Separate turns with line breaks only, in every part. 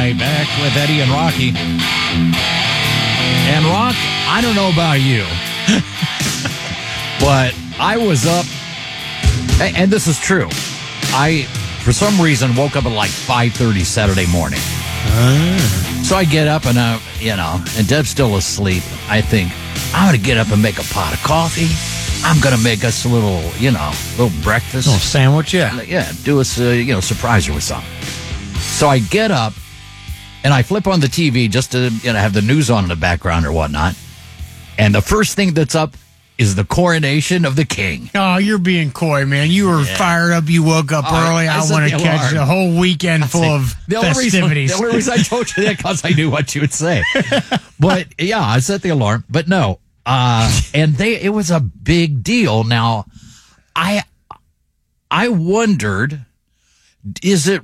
Back with Eddie and Rocky. And Rock, I don't know about you, but I was up, and this is true. I, for some reason, woke up at like five thirty Saturday morning. Ah. So I get up and I, you know, and Deb's still asleep. I think I'm gonna get up and make a pot of coffee. I'm gonna make us a little, you know, little breakfast.
Little sandwich, yeah.
Yeah, do us, a, you know, surprise her with something. So I get up and I flip on the TV just to, you know, have the news on in the background or whatnot. And the first thing that's up is the coronation of the king.
Oh, you're being coy, man. You were fired up. You woke up
Oh,
early.
I
I, want to catch a whole weekend full of
The only, reason,
festivities.
the only reason I told you that because I knew what you would say. but yeah, I set the alarm. But no, uh, and they it was a big deal. Now, I I wondered, is it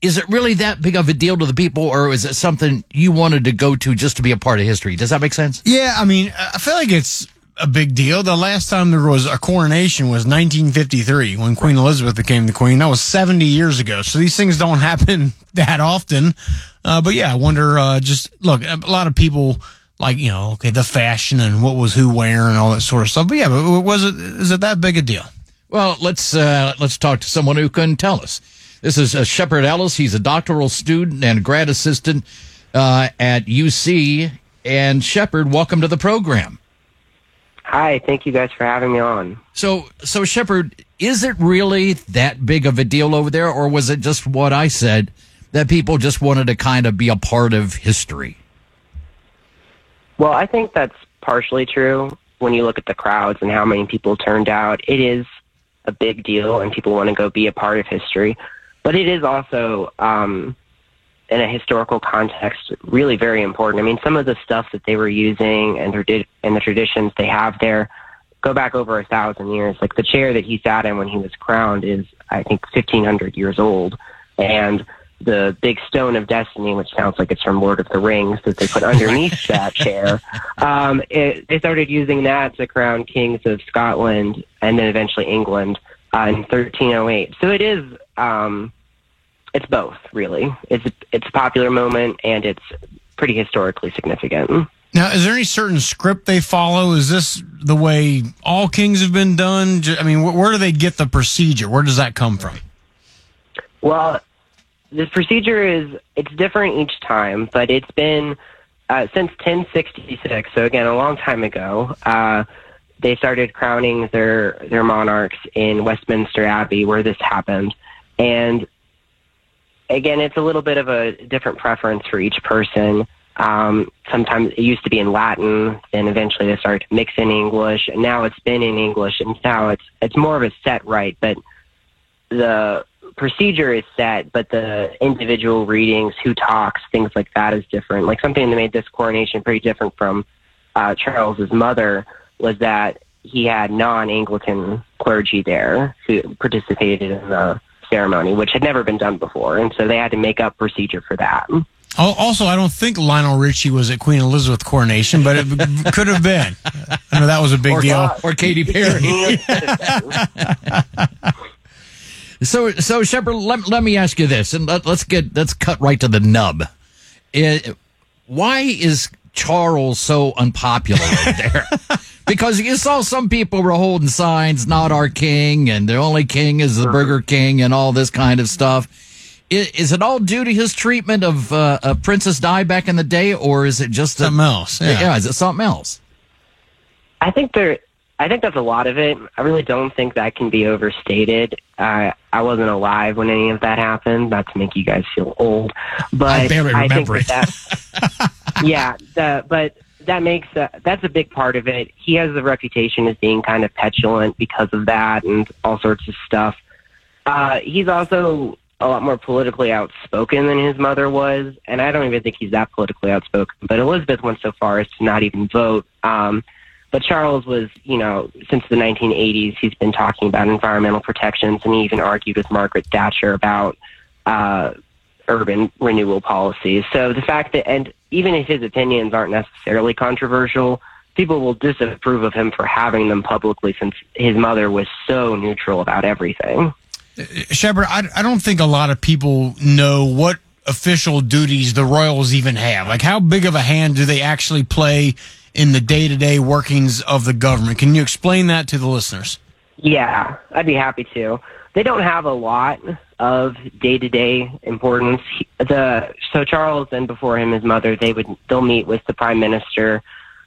is it really that big of a deal to the people, or is it something you wanted to go to just to be a part of history? Does that make sense?
Yeah, I mean, I feel like it's a big deal. The last time there was a coronation was 1953 when Queen Elizabeth became the queen. That was 70 years ago. So these things don't happen that often. Uh, but yeah, I wonder, uh, just look, a lot of people like, you know, okay, the fashion and what was who wearing and all that sort of stuff. But yeah, but was it, is it that big a deal?
Well, let's uh, let's talk to someone who can tell us. This is uh, Shepherd Ellis. He's a doctoral student and grad assistant uh, at UC. And Shepherd, welcome to the program.
Hi, thank you guys for having me on.
So, so Shepherd, is it really that big of a deal over there, or was it just what I said that people just wanted to kind of be a part of history?
Well, I think that's partially true when you look at the crowds and how many people turned out. It is a big deal, and people want to go be a part of history. But it is also, um, in a historical context, really very important. I mean, some of the stuff that they were using and, tradi- and the traditions they have there go back over a thousand years. Like the chair that he sat in when he was crowned is, I think, 1,500 years old. And the big stone of destiny, which sounds like it's from Lord of the Rings, that they put underneath that chair. Um, it, they started using that to crown kings of Scotland and then eventually England uh, in 1308. So it is, um, it's both really. It's it's a popular moment and it's pretty historically significant.
Now, is there any certain script they follow? Is this the way all kings have been done? I mean, wh- where do they get the procedure? Where does that come from?
Well, the procedure is it's different each time, but it's been uh, since 1066. So again, a long time ago, uh, they started crowning their their monarchs in Westminster Abbey, where this happened, and again, it's a little bit of a different preference for each person. Um, sometimes it used to be in Latin, then eventually they started to mix in English, and now it's been in English, and now it's it's more of a set right, but the procedure is set, but the individual readings, who talks, things like that is different. Like something that made this coronation pretty different from uh, Charles's mother was that he had non-Anglican clergy there who participated in the ceremony, which had never been done before, and so they had to make up procedure for that.
Also, I don't think Lionel Richie was at Queen Elizabeth coronation, but it could have been. I know that was a big
Or,
deal.
or Katy Perry. So, so Shepherd, let, let me ask you this, and let, let's get let's cut right to the nub. It, why is Charles so unpopular over there? because you saw some people were holding signs, "Not our king," and the only king is the Burger King, and all this kind of stuff. Is, is it all due to his treatment of, uh, of Princess Di back in the day, or is it just a-
Something else, yeah.
is it something else?
I think there. I think that's a lot of it. I really don't think that can be overstated. Uh, I wasn't alive when any of that happened. Not to make you guys feel old, but
I barely
think
remember
that that- yeah, the, but that makes uh, that's a big part of it. He has the reputation as being kind of petulant because of that and all sorts of stuff. Uh, he's also a lot more politically outspoken than his mother was, and I don't even think he's that politically outspoken. But Elizabeth went so far as to not even vote. Um, but Charles was, you know, since the 1980s, he's been talking about environmental protections, and he even argued with Margaret Thatcher about uh, urban renewal policies. So the fact that, and even if his opinions aren't necessarily controversial, people will disapprove of him for having them publicly since his mother was so neutral about everything.
Shepherd, I, I don't think a lot of people know what official duties the Royals even have. Like, how big of a hand do they actually play in the day to day workings of the government? Can you explain that to the listeners?
Yeah, I'd be happy to. They don't have a lot of day to day importance. The so Charles and before him his mother they would they'll meet with the prime minister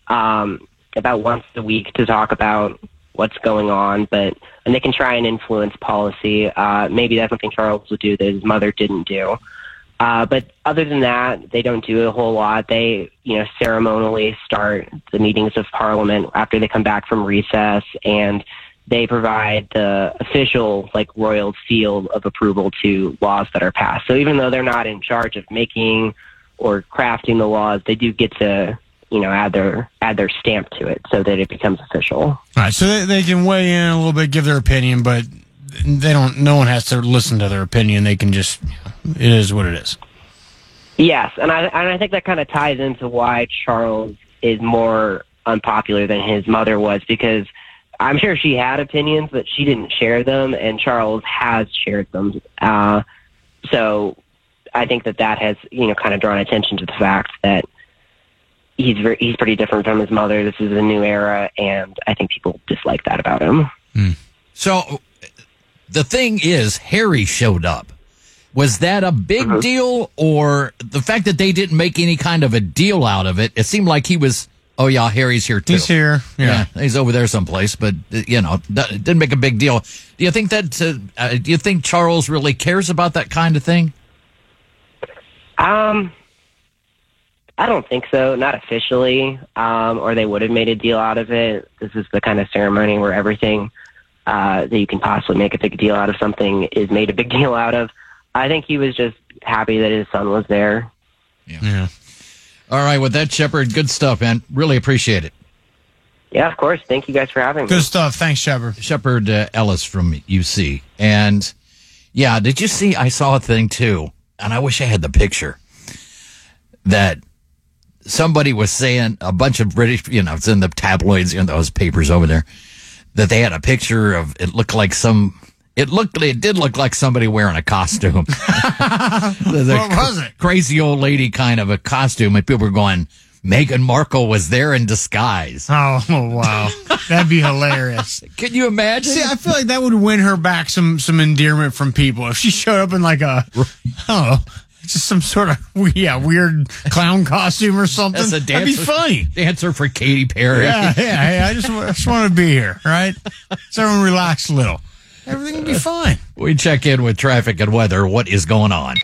um, about once a week to talk about what's going on, but and they can try and influence policy. Uh, maybe that's something Charles would do that his mother didn't do. Uh, but other than that, they don't do a whole lot. They, you know, ceremonially start the meetings of Parliament after they come back from recess, and they provide the official, like, royal seal of approval to laws that are passed. So even though they're not in charge of making or crafting the laws, they do get to you know add their add their stamp to it so that it becomes official. All
right, so they, they can weigh in a little bit, give their opinion, but they don't. No one has to listen to their opinion. They can just. It is what it is.
Yes, and I and I think that kind of ties into why Charles is more unpopular than his mother was because I'm sure she had opinions, but she didn't share them, and Charles has shared them. Uh, so I think that that has you know kind of drawn attention to the fact that he's very, he's pretty different from his mother. This is a new era, and I think people dislike that about him.
Mm. So the thing is, Harry showed up. Was that a big uh-huh. deal, or the fact that they didn't make any kind of a deal out of it? It seemed like he was. Oh yeah, Harry's here too.
He's here. Yeah,
yeah he's over there someplace. But you know, it didn't make a big deal. Do you think that? Uh, uh, do you think Charles really cares about that kind of thing?
Um, I don't think so, not officially, um, or they would have made a deal out of it. This is the kind of ceremony where everything uh, that you can possibly make a big deal out of something is made a big deal out of. I think he was just happy that his son was there.
Yeah. yeah. All right, with that, Shepherd, good stuff, man. Really appreciate it.
Yeah, of course. Thank you guys for having
me. Good stuff. Thanks, Shepherd.
Shepherd uh, Ellis from UC. And yeah, did you see? I saw a thing too, and I wish I had the picture that somebody was saying a bunch of British, you know, it's in the tabloids in those papers over there that they had a picture of it looked like some. It looked, it did look like somebody wearing a costume.
what was it?
Crazy old lady kind of a costume, and people were going, Meghan Markle was there in disguise.
Oh, oh wow. That'd be hilarious.
Can you imagine?
See, I feel like that would win her back some some endearment from people if she showed up in like a oh just some sort of yeah weird clown costume or something. That's a dancer, That'd be funny.
Dancer for Katy Perry.
Yeah, yeah. Hey, I just, I just want to be here, right? So everyone relax a little. Everything will be fine.
We check in with traffic and weather. What is going on?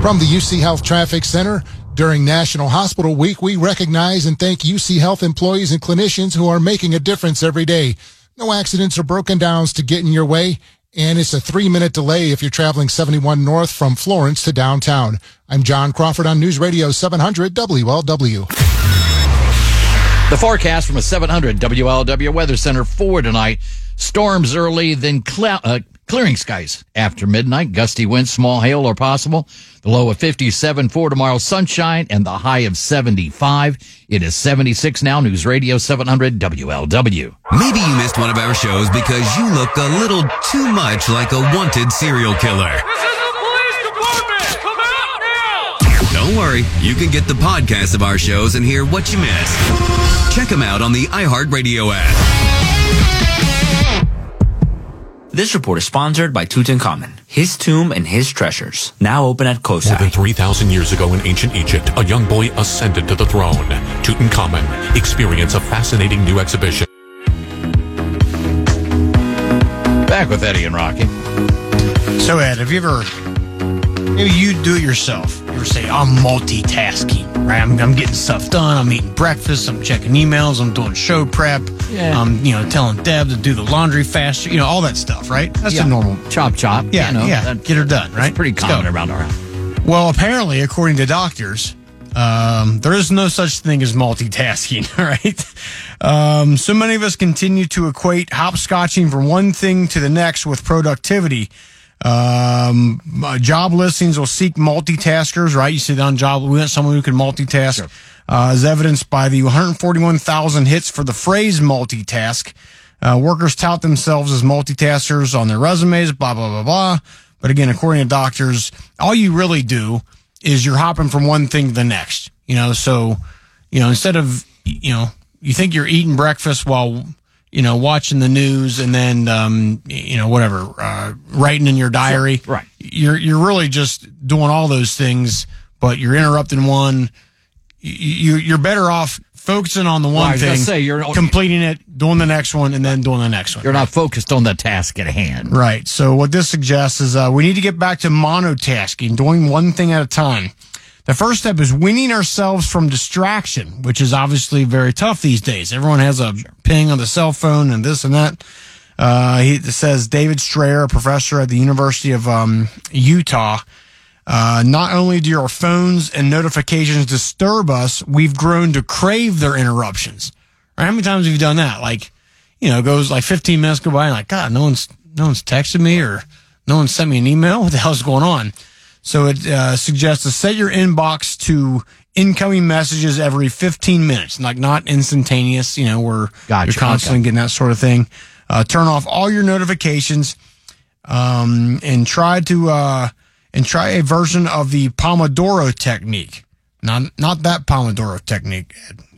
From the UC Health Traffic Center. During National Hospital Week, we recognize and thank UC Health employees and clinicians who are making a difference every day. No accidents or broken downs to get in your way and it's a three minute delay if you're traveling 71 north from Florence to downtown. I'm John Crawford on News Radio 700 WLW.
The forecast from a 700 WLW Weather Center for tonight. Storms early, then cloud, uh, Clearing skies after midnight. Gusty winds, small hail are possible. The low of 57 for tomorrow, sunshine, and the high of 75. It is 76 now. News Radio 700 WLW.
Maybe you missed one of our shows because you look a little too much like a wanted serial killer.
This is the police department! Come out now!
Don't worry. You can get the podcast of our shows and hear what you missed. Check them out on the iHeartRadio app.
This report is sponsored by Tutankhamun, his tomb and his treasures, now open at COSI.
More than 3,000 years ago in ancient Egypt, a young boy ascended to the throne. Tutankhamun, experience a fascinating new exhibition.
Back with Eddie and Rocky.
So, Ed, have you ever, maybe you do it yourself, you ever say, I'm multitasking? Right? I'm, I'm getting stuff done. I'm eating breakfast. I'm checking emails. I'm doing show prep.
Yeah.
I'm, you know, telling Deb to do the laundry faster. You know, all that stuff, right? That's
Yeah.
the normal.
chop chop.
Yeah,
you know,
yeah.
that-
Get her done,
that's
right?
pretty
Let's
common around our house.
Well, apparently, according to doctors, um, there is no such thing as multitasking, right? Um, so many of us continue to equate hopscotching from one thing to the next with productivity. Um, uh, job listings will seek multitaskers, right? You see that on job, we want someone who can multitask, uh, as evidenced by the 141,000 hits for the phrase multitask. Uh, workers tout themselves as multitaskers on their resumes, blah, blah, blah, blah. But again, according to doctors, all you really do is you're hopping from one thing to the next, you know, so, you know, instead of, you know, you think you're eating breakfast while, you know, watching the news and then, um, you know, whatever, uh, writing in your diary.
Right.
You're, you're really just doing all those things, but you're interrupting one. You, you're better off focusing on the one
gonna
thing,
say, you're-
completing it, doing the next one, and then doing the next one.
You're not focused on the task at hand.
Right. So what this suggests is uh, we need to get back to monotasking, doing one thing at a time. The first step is winning ourselves from distraction, which is obviously very tough these days. Everyone has a ping on the cell phone and this and that. Uh, he says David Strayer, a professor at the University of um, Utah. Uh, not only do our phones and notifications disturb us, we've grown to crave their interruptions. Right? How many times have you done that? Like, you know, it goes like 15 minutes go by and like, God, no one's, no one's texted me or no one sent me an email. What the hell's going on? So it uh, suggests to set your inbox to incoming messages every 15 minutes, like not instantaneous, you know, where
Gotcha,
you're constantly
okay.
getting that sort of thing. Uh, turn off all your notifications um, and try to uh, and try a version of the Pomodoro technique. Not not that Pomodoro technique,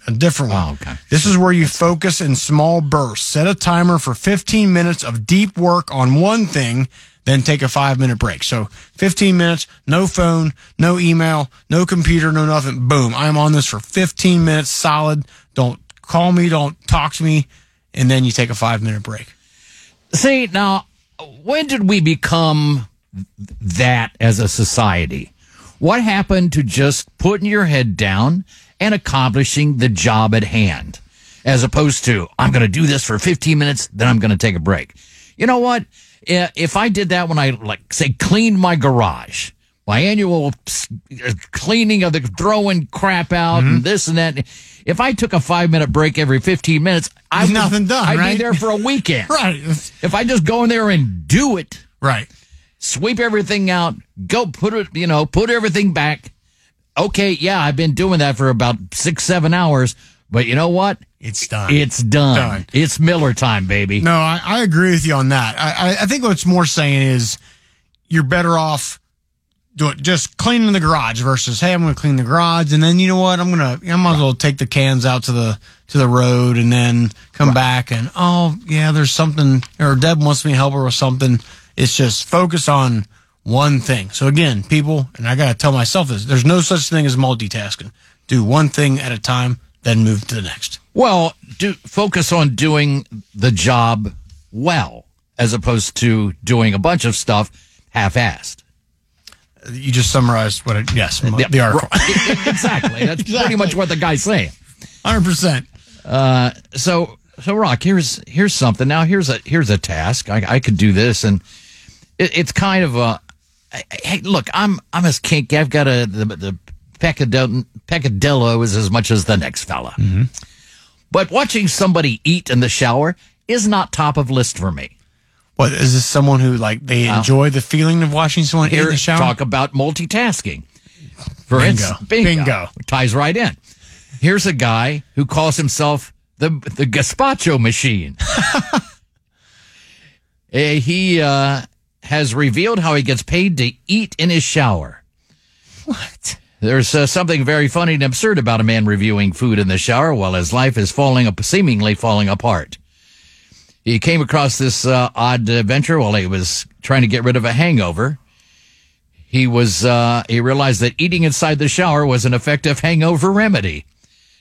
a different one.
Oh, okay.
This is where you focus in small bursts. Set a timer for 15 minutes of deep work on one thing, then take a five minute break. So 15 minutes, no phone, no email, no computer, no nothing. Boom. I'm on this for 15 minutes solid. Don't call me, don't talk to me. And then you take a five minute break.
See, now, when did we become that as a society? What happened to just putting your head down and accomplishing the job at hand? As opposed to, I'm going to do this for 15 minutes, then I'm going to take a break. You know what? If I did that when I, like, say, cleaned my garage, my annual uh, cleaning of the throwing crap out and mm-hmm. this and that. If I took a five minute break every 15 minutes, I would-
nothing done,
I'd
right?
be there for a weekend.
Right.
If I just go in there and do it,
Right.
sweep everything out, go put it, you know, put everything back. Okay, yeah, I've been doing that for about six, seven hours, but you know what?
It's done.
It's done.
Done.
It's Miller time, baby.
No, I, I agree with you on that. I, I, I think what's more saying is you're better off doing just cleaning the garage versus hey, I'm going to clean the garage and then you know what I'm going to I might as well take the cans out to the to the road and then come back and oh yeah, there's something or Deb wants me to help her with something. It's just focus on one thing. So again, people, and I got to tell myself this: there's no such thing as multitasking. Do one thing at a time, then move to the next.
Well, do focus on doing the job well, as opposed to doing a bunch of stuff half-assed.
You just summarized what it, yes,
Yeah,
the article.
exactly. That's pretty much what the guy's saying.
Hundred percent.
Uh, so so Rock, here's here's something. Now here's a here's a task. I, I could do this, and it, it's kind of a. Hey, look, I'm I'm as kinky. I've got a the, the peccadillo, peccadillo is as much as the next fella. But watching somebody eat in the shower is not top of list for me.
What is this? Someone who like they enjoy the feeling of watching someone eat in the shower?
talk about multitasking. For
Bingo.
instance, bingo,
Bingo.
ties right in. Here's a guy who calls himself the the gazpacho machine. Eh, he uh, has revealed how he gets paid to eat in his shower.
What?
There's uh, something very funny and absurd about a man reviewing food in the shower while his life is falling up, seemingly falling apart. He came across this uh, odd adventure while he was trying to get rid of a hangover. He was uh, he realized that eating inside the shower was an effective hangover remedy.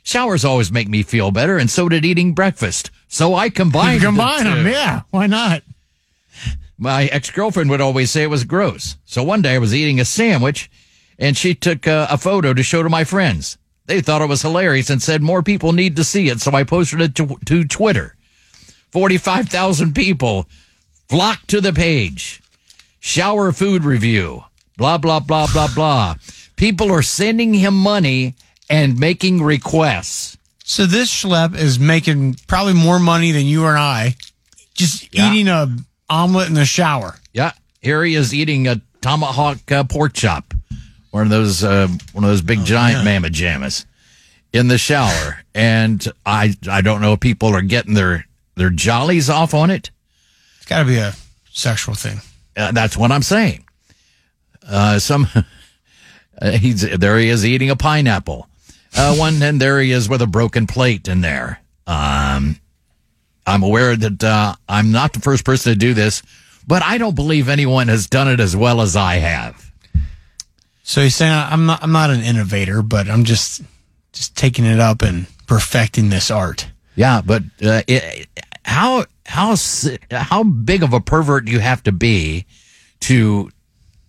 Showers always make me feel better, and so did eating breakfast. So I combined
You combine
the
them, yeah. Why not?
My ex girlfriend would always say it was gross. So one day I was eating a sandwich, and she took uh, a photo to show to my friends. They thought it was hilarious and said more people need to see it. So I posted it to, to Twitter. 45,000 people flocked to the page. Shower food review. Blah, blah, blah, blah, blah. People are sending him money and making requests.
So this schlep is making probably more money than you and I, just
Yeah.
eating a omelet in the shower.
Yeah, here he is eating a tomahawk uh, pork chop, one of those uh, one of those big giant mammoth jammas in the shower, and I I don't know if people are getting their their jollies off on it.
It's got to be a sexual thing.
Uh, that's what I'm saying. Uh, some uh, he's there. He is eating a pineapple. Uh, one and there he is with a broken plate in there. Um, I'm aware that uh, I'm not the first person to do this, but I don't believe anyone has done it as well as I have.
So he's saying I'm not I'm not an innovator, but I'm just just taking it up and perfecting this art.
Yeah, but uh, it, how how how big of a pervert do you have to be to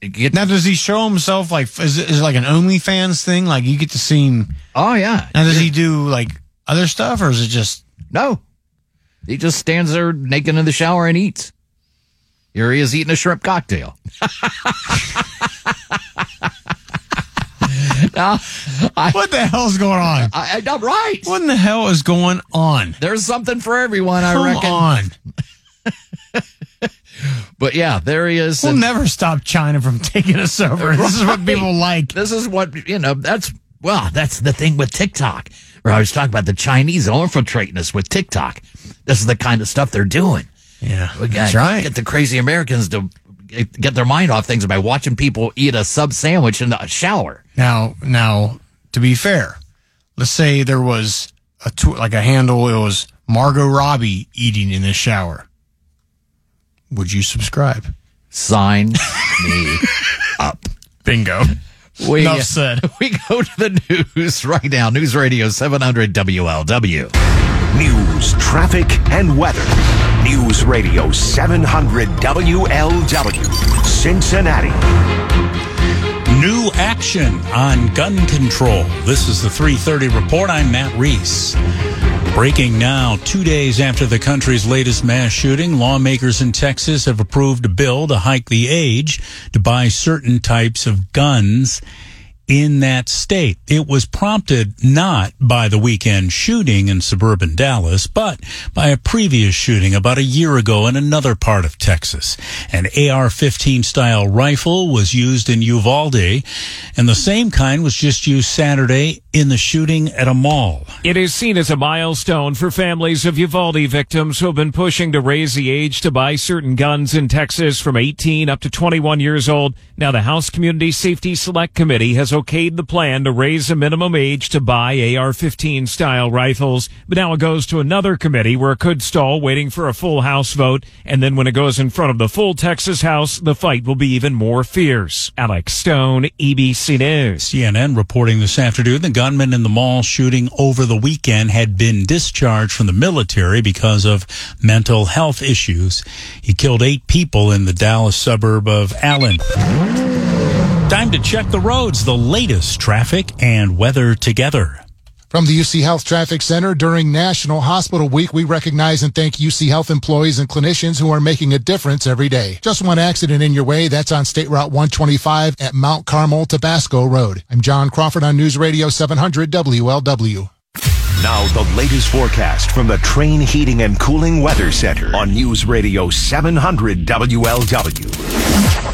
get?
Now, does he show himself like is it, is it like an OnlyFans thing? Like you get to see him.
Oh yeah.
Now, does he do like other stuff, or is it just
No, he just stands there naked in the shower and eats. Here he is eating a shrimp cocktail. now, I,
what the hell's going on?
I, I'm right.
What in the hell is going on?
There's something for everyone, I
Come
reckon.
on.
But yeah, there he is.
We'll
and-
never stop China from taking us over. This is what people like.
This is what you know. That's well, that's the thing with TikTok. Where I was talking about the Chinese are infiltrating us with TikTok. This is the kind of stuff they're doing.
Yeah,
We
that's
got
right.
get the crazy Americans to get their mind off things by watching people eat a sub sandwich in the shower.
Now, now, to be fair, let's say there was a tw- like a handle. It was Margot Robbie eating in the shower. Would you subscribe?
Sign me up.
Bingo.
We,
Enough said.
We go to the news right now. News Radio 700 WLW.
News, traffic, and weather. News Radio 700 WLW, Cincinnati.
New action on gun control. This is the 330 report. I'm Matt Reese. Breaking now, two days after the country's latest mass shooting, lawmakers in Texas have approved a bill to hike the age to buy certain types of guns in that state. It was prompted not by the weekend shooting in suburban Dallas, but by a previous shooting about a year ago in another part of Texas. An AR-15 style rifle was used in Uvalde, and the same kind was just used Saturday in the shooting at a mall.
It is seen as a milestone for families of Uvalde victims who have been pushing to raise the age to buy certain guns in Texas from 18 up to 21 years old. Now the House Community Safety Select Committee has okayed the plan to raise the minimum age to buy AR-15 style rifles. But now it goes to another committee where it could stall waiting for a full House vote. And then when it goes in front of the full Texas House, the fight will be even more fierce. Alex Stone, ABC News.
CNN reporting this afternoon the gunman in the mall shooting over the weekend had been discharged from the military because of mental health issues. He killed eight people in the Dallas suburb of Allen. Time to check the roads, the latest traffic and weather together.
From the UC Health Traffic Center during National Hospital Week, we recognize and thank UC Health employees and clinicians who are making a difference every day. Just one accident in your way. That's on State Route 125 at Mount Carmel, Tobasco Road. I'm John Crawford on News Radio 700 WLW.
Now, the latest forecast from the Trane Heating and Cooling Weather Center on News Radio 700 WLW.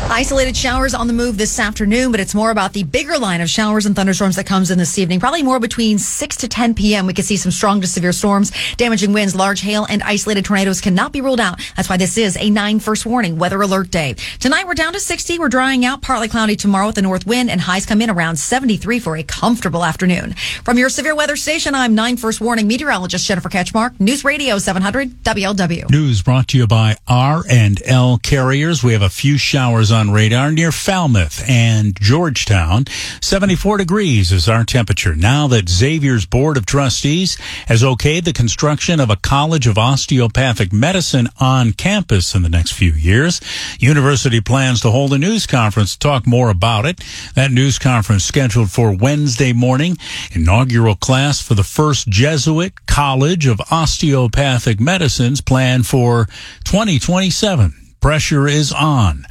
Isolated showers on the move this afternoon, but it's more about the bigger line of showers and thunderstorms that comes in this evening. Probably more between 6 to 10 p.m. We could see some strong to severe storms, damaging winds, large hail, and isolated tornadoes cannot be ruled out. That's why this is a 9 first warning weather alert day. Tonight we're down to 60. We're drying out, partly cloudy tomorrow with a north wind, and highs come in around 73 for a comfortable afternoon. From your severe weather station, I'm 9 First warning, meteorologist Jennifer Ketchmark, News Radio 700 WLW.
News brought to you by R and L Carriers. We have a few showers on radar near Falmouth and Georgetown. 74 degrees is our temperature. Now that Xavier's Board of Trustees has okayed the construction of a College of Osteopathic Medicine on campus in the next few years, University plans to hold a news conference to talk more about it. That news conference scheduled for Wednesday morning. Inaugural class for the first Jesuit College of Osteopathic Medicines plan for 2027 pressure is on.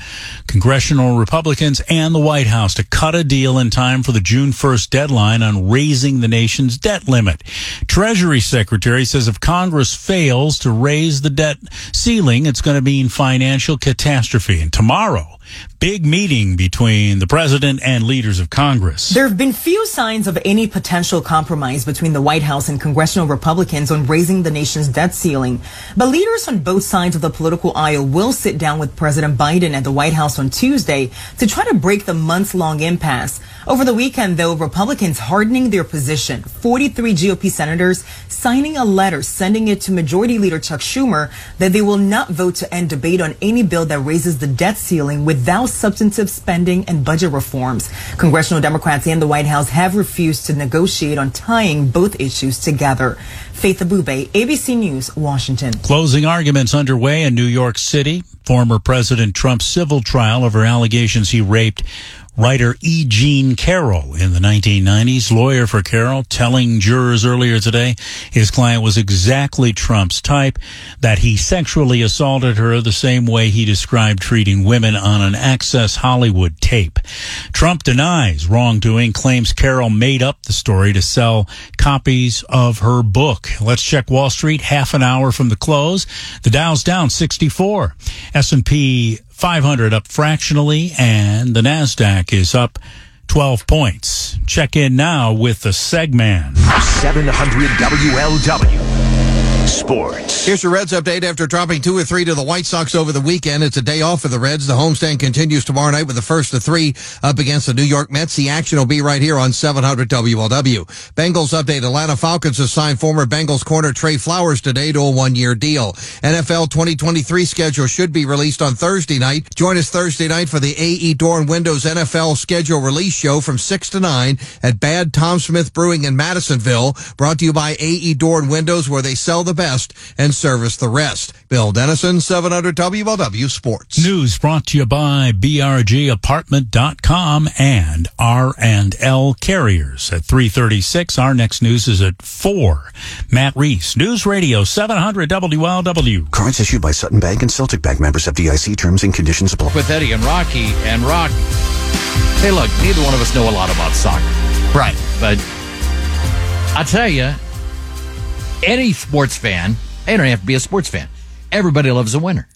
Congressional Republicans and the White House to cut a deal in time for the June 1st deadline on raising the nation's debt limit. Treasury Secretary says if Congress fails to raise the debt ceiling, it's going to mean financial catastrophe. And tomorrow, big meeting between the president and leaders of Congress.
There have been few signs of any potential compromise between the White House and congressional Republicans on raising the nation's debt ceiling. But leaders on both sides of the political aisle will sit down with President Biden at the White House on Tuesday to try to break the months long impasse. Over the weekend, though, Republicans hardening their position. 43 GOP senators signing a letter sending it to Majority Leader Chuck Schumer that they will not vote to end debate on any bill that raises the debt ceiling without substantive spending and budget reforms. Congressional Democrats and the White House have refused to negotiate on tying both issues together. Faith Abubey, ABC News, Washington.
Closing arguments underway in New York City. Former President Trump's civil trial over allegations he raped writer E. Jean Carroll in the 1990s. Lawyer for Carroll telling jurors earlier today his client was exactly Trump's type, that he sexually assaulted her the same way he described treating women on an Access Hollywood tape. Trump denies wrongdoing, claims Carroll made up the story to sell copies of her book. Let's check Wall Street half an hour from the close. The Dow's down 64. S&P 500 up fractionally and the Nasdaq is up 12 points. Check in now with the Segman.
700 WLW. Sports.
Here's your Reds update after dropping two or three to the White Sox over the weekend. It's a day off for the Reds. The homestand continues tomorrow night with the first of three up against the New York Mets. The action will be right here on 700 WLW. Bengals update. Atlanta Falcons have signed former Bengals corner Tre Flowers today to a one-year deal. NFL 2023 schedule should be released on Thursday night. Join us Thursday night for the AE Door and Windows NFL schedule release show from 6 to 9 at Bad Tom Smith Brewing in Madisonville. Brought to you by AE Door and Windows where they sell the best and service the rest. Bill Dennison, 700 WLW Sports.
News brought to you by BRGApartment.com and R&L Carriers at 336. Our next news is at 4. Matt Reese, News Radio 700 WLW.
Cards issued by Sutton Bank and Celtic Bank members of DIC terms and conditions apply.
With Eddie and Rocky and Rock. Hey, look, neither one of us know a lot about soccer.
Right.
But I tell you, any sports fan, they don't have to be a sports fan. Everybody loves a winner.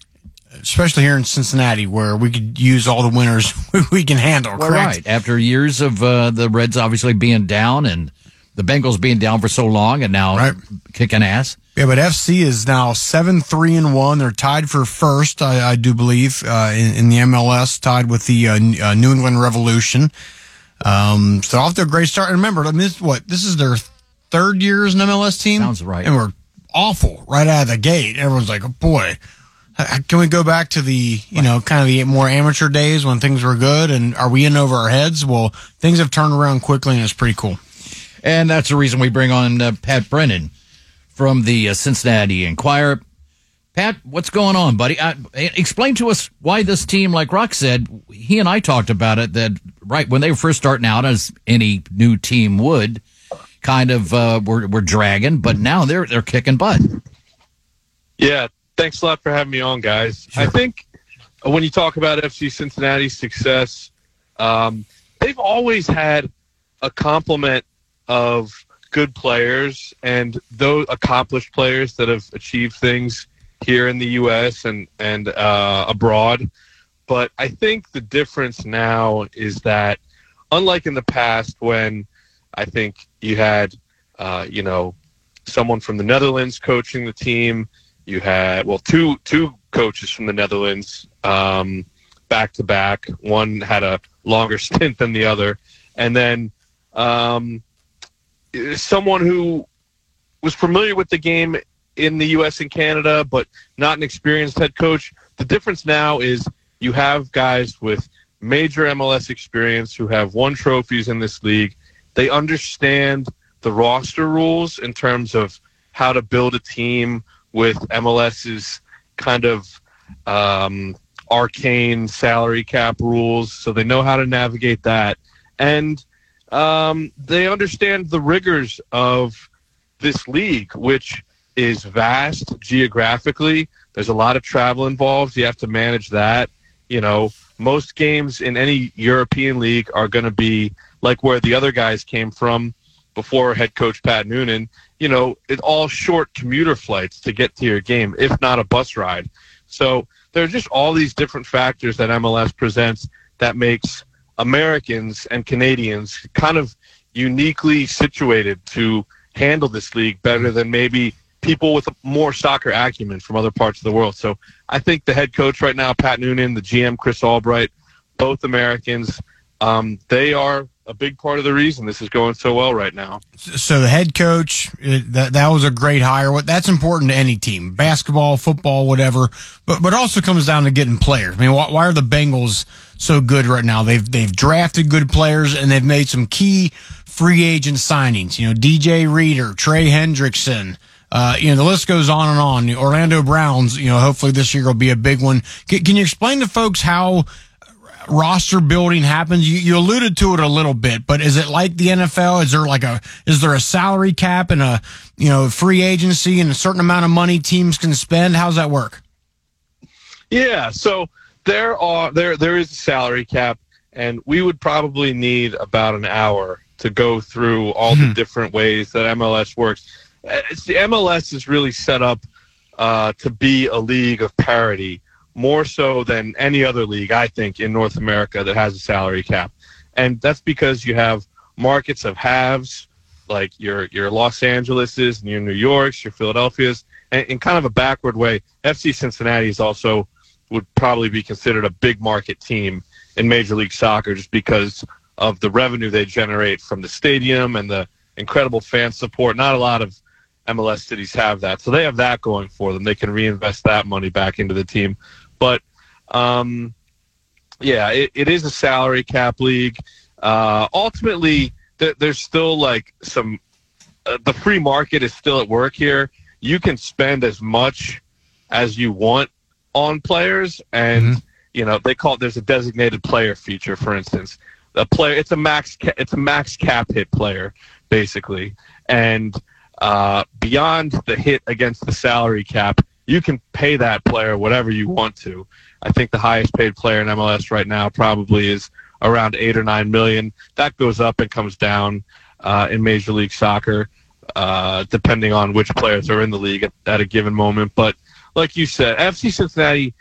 Especially here in Cincinnati, where we could use all the winners we can handle.
Well,
correct?
right. After years of uh, the Reds obviously being down and the Bengals being down for so long and now kicking ass.
Yeah, but FC is now seven three and one. They're tied for first, I, I do believe, uh, in, in the MLS, tied with the uh, uh, New England Revolution. Um, so off to a great start. And remember, I mean, this, what this is their third year as an MLS team.
Sounds right.
And we're awful right out of the gate. Everyone's like, oh, boy, can we go back to the you know kind of the more amateur days when things were good? And are we in over our heads? Well, things have turned around quickly, and it's pretty cool.
And that's the reason we bring on uh, Pat Brennan from the uh, Cincinnati Enquirer. Pat, what's going on, buddy? Uh, explain to us why this team, like Rock said, he and I talked about it, that right when they were first starting out, as any new team would, kind of uh, were, were dragging, but now they're they're kicking butt.
Yeah, thanks a lot for having me on, guys. I think when you talk about FC Cincinnati's success, um, they've always had a complement of good players and those accomplished players that have achieved things here in the U.S. and and uh, abroad. But I think the difference now is that, unlike in the past, when I think you had, uh, you know, someone from the Netherlands coaching the team, you had well two two coaches from the Netherlands um, back to back. One had a longer stint than the other, and then um, someone who was familiar with the game in the U.S. and Canada, but not an experienced head coach. The difference now is you have guys with major MLS experience who have won trophies in this league. They understand the roster rules in terms of how to build a team with MLS's kind of um, arcane salary cap rules. So they know how to navigate that. And um, they understand the rigors of this league, which is vast geographically. There's a lot of travel involved. You have to manage that. You know, most games in any European league are going to be like where the other guys came from before head coach Pat Noonan. You know, it's all short commuter flights to get to your game, if not a bus ride. So there's just all these different factors that MLS presents that makes Americans and Canadians kind of uniquely situated to handle this league better than maybe people with more soccer acumen from other parts of the world. So I think the head coach right now, Pat Noonan, the GM, Chris Albright, both Americans, um, they are a big part of the reason this is going so well right now.
So the head coach, that that was a great hire. What that's important to any team, basketball, football, whatever. But but also comes down to getting players. I mean, why, why are the Bengals so good right now? They've they've drafted good players and they've made some key free agent signings. You know, DJ Reader, Trey Hendrickson. Uh, you know, the list goes on and on. Orlando Browns, you know, hopefully this year will be a big one. Can, can you explain to folks how roster building happens? You, you alluded to it a little bit, but is it like the NFL? Is there like a, is there a salary cap and a, you know, free agency and a certain amount of money teams can spend? How's that work?
Yeah. So there are, there, there is a salary cap and we would probably need about an hour to go through all the different ways that MLS works. It's the MLS is really set up uh, to be a league of parity more so than any other league, I think, in North America that has a salary cap. And that's because you have markets of halves, like your your Los Angeleses and your New Yorks, your Philadelphias, and in kind of a backward way, FC Cincinnati is also would probably be considered a big market team in Major League Soccer just because of the revenue they generate from the stadium and the incredible fan support. Not a lot of MLS cities have that. So they have that going for them. They can reinvest that money back into the team. But um, yeah, it, it is a salary cap league. Uh, ultimately, th- there's still like some, uh, the free market is still at work here. You can spend as much as you want on players and you know they call it there's a designated player feature for instance a player it's a max ca- it's a max cap hit player basically and uh, beyond the hit against the salary cap you can pay that player whatever you want to i think the highest paid player in mls right now probably is around eight or nine million that goes up and comes down uh, in major league soccer uh, depending on which players are in the league at, at a given moment but like you said fc cincinnati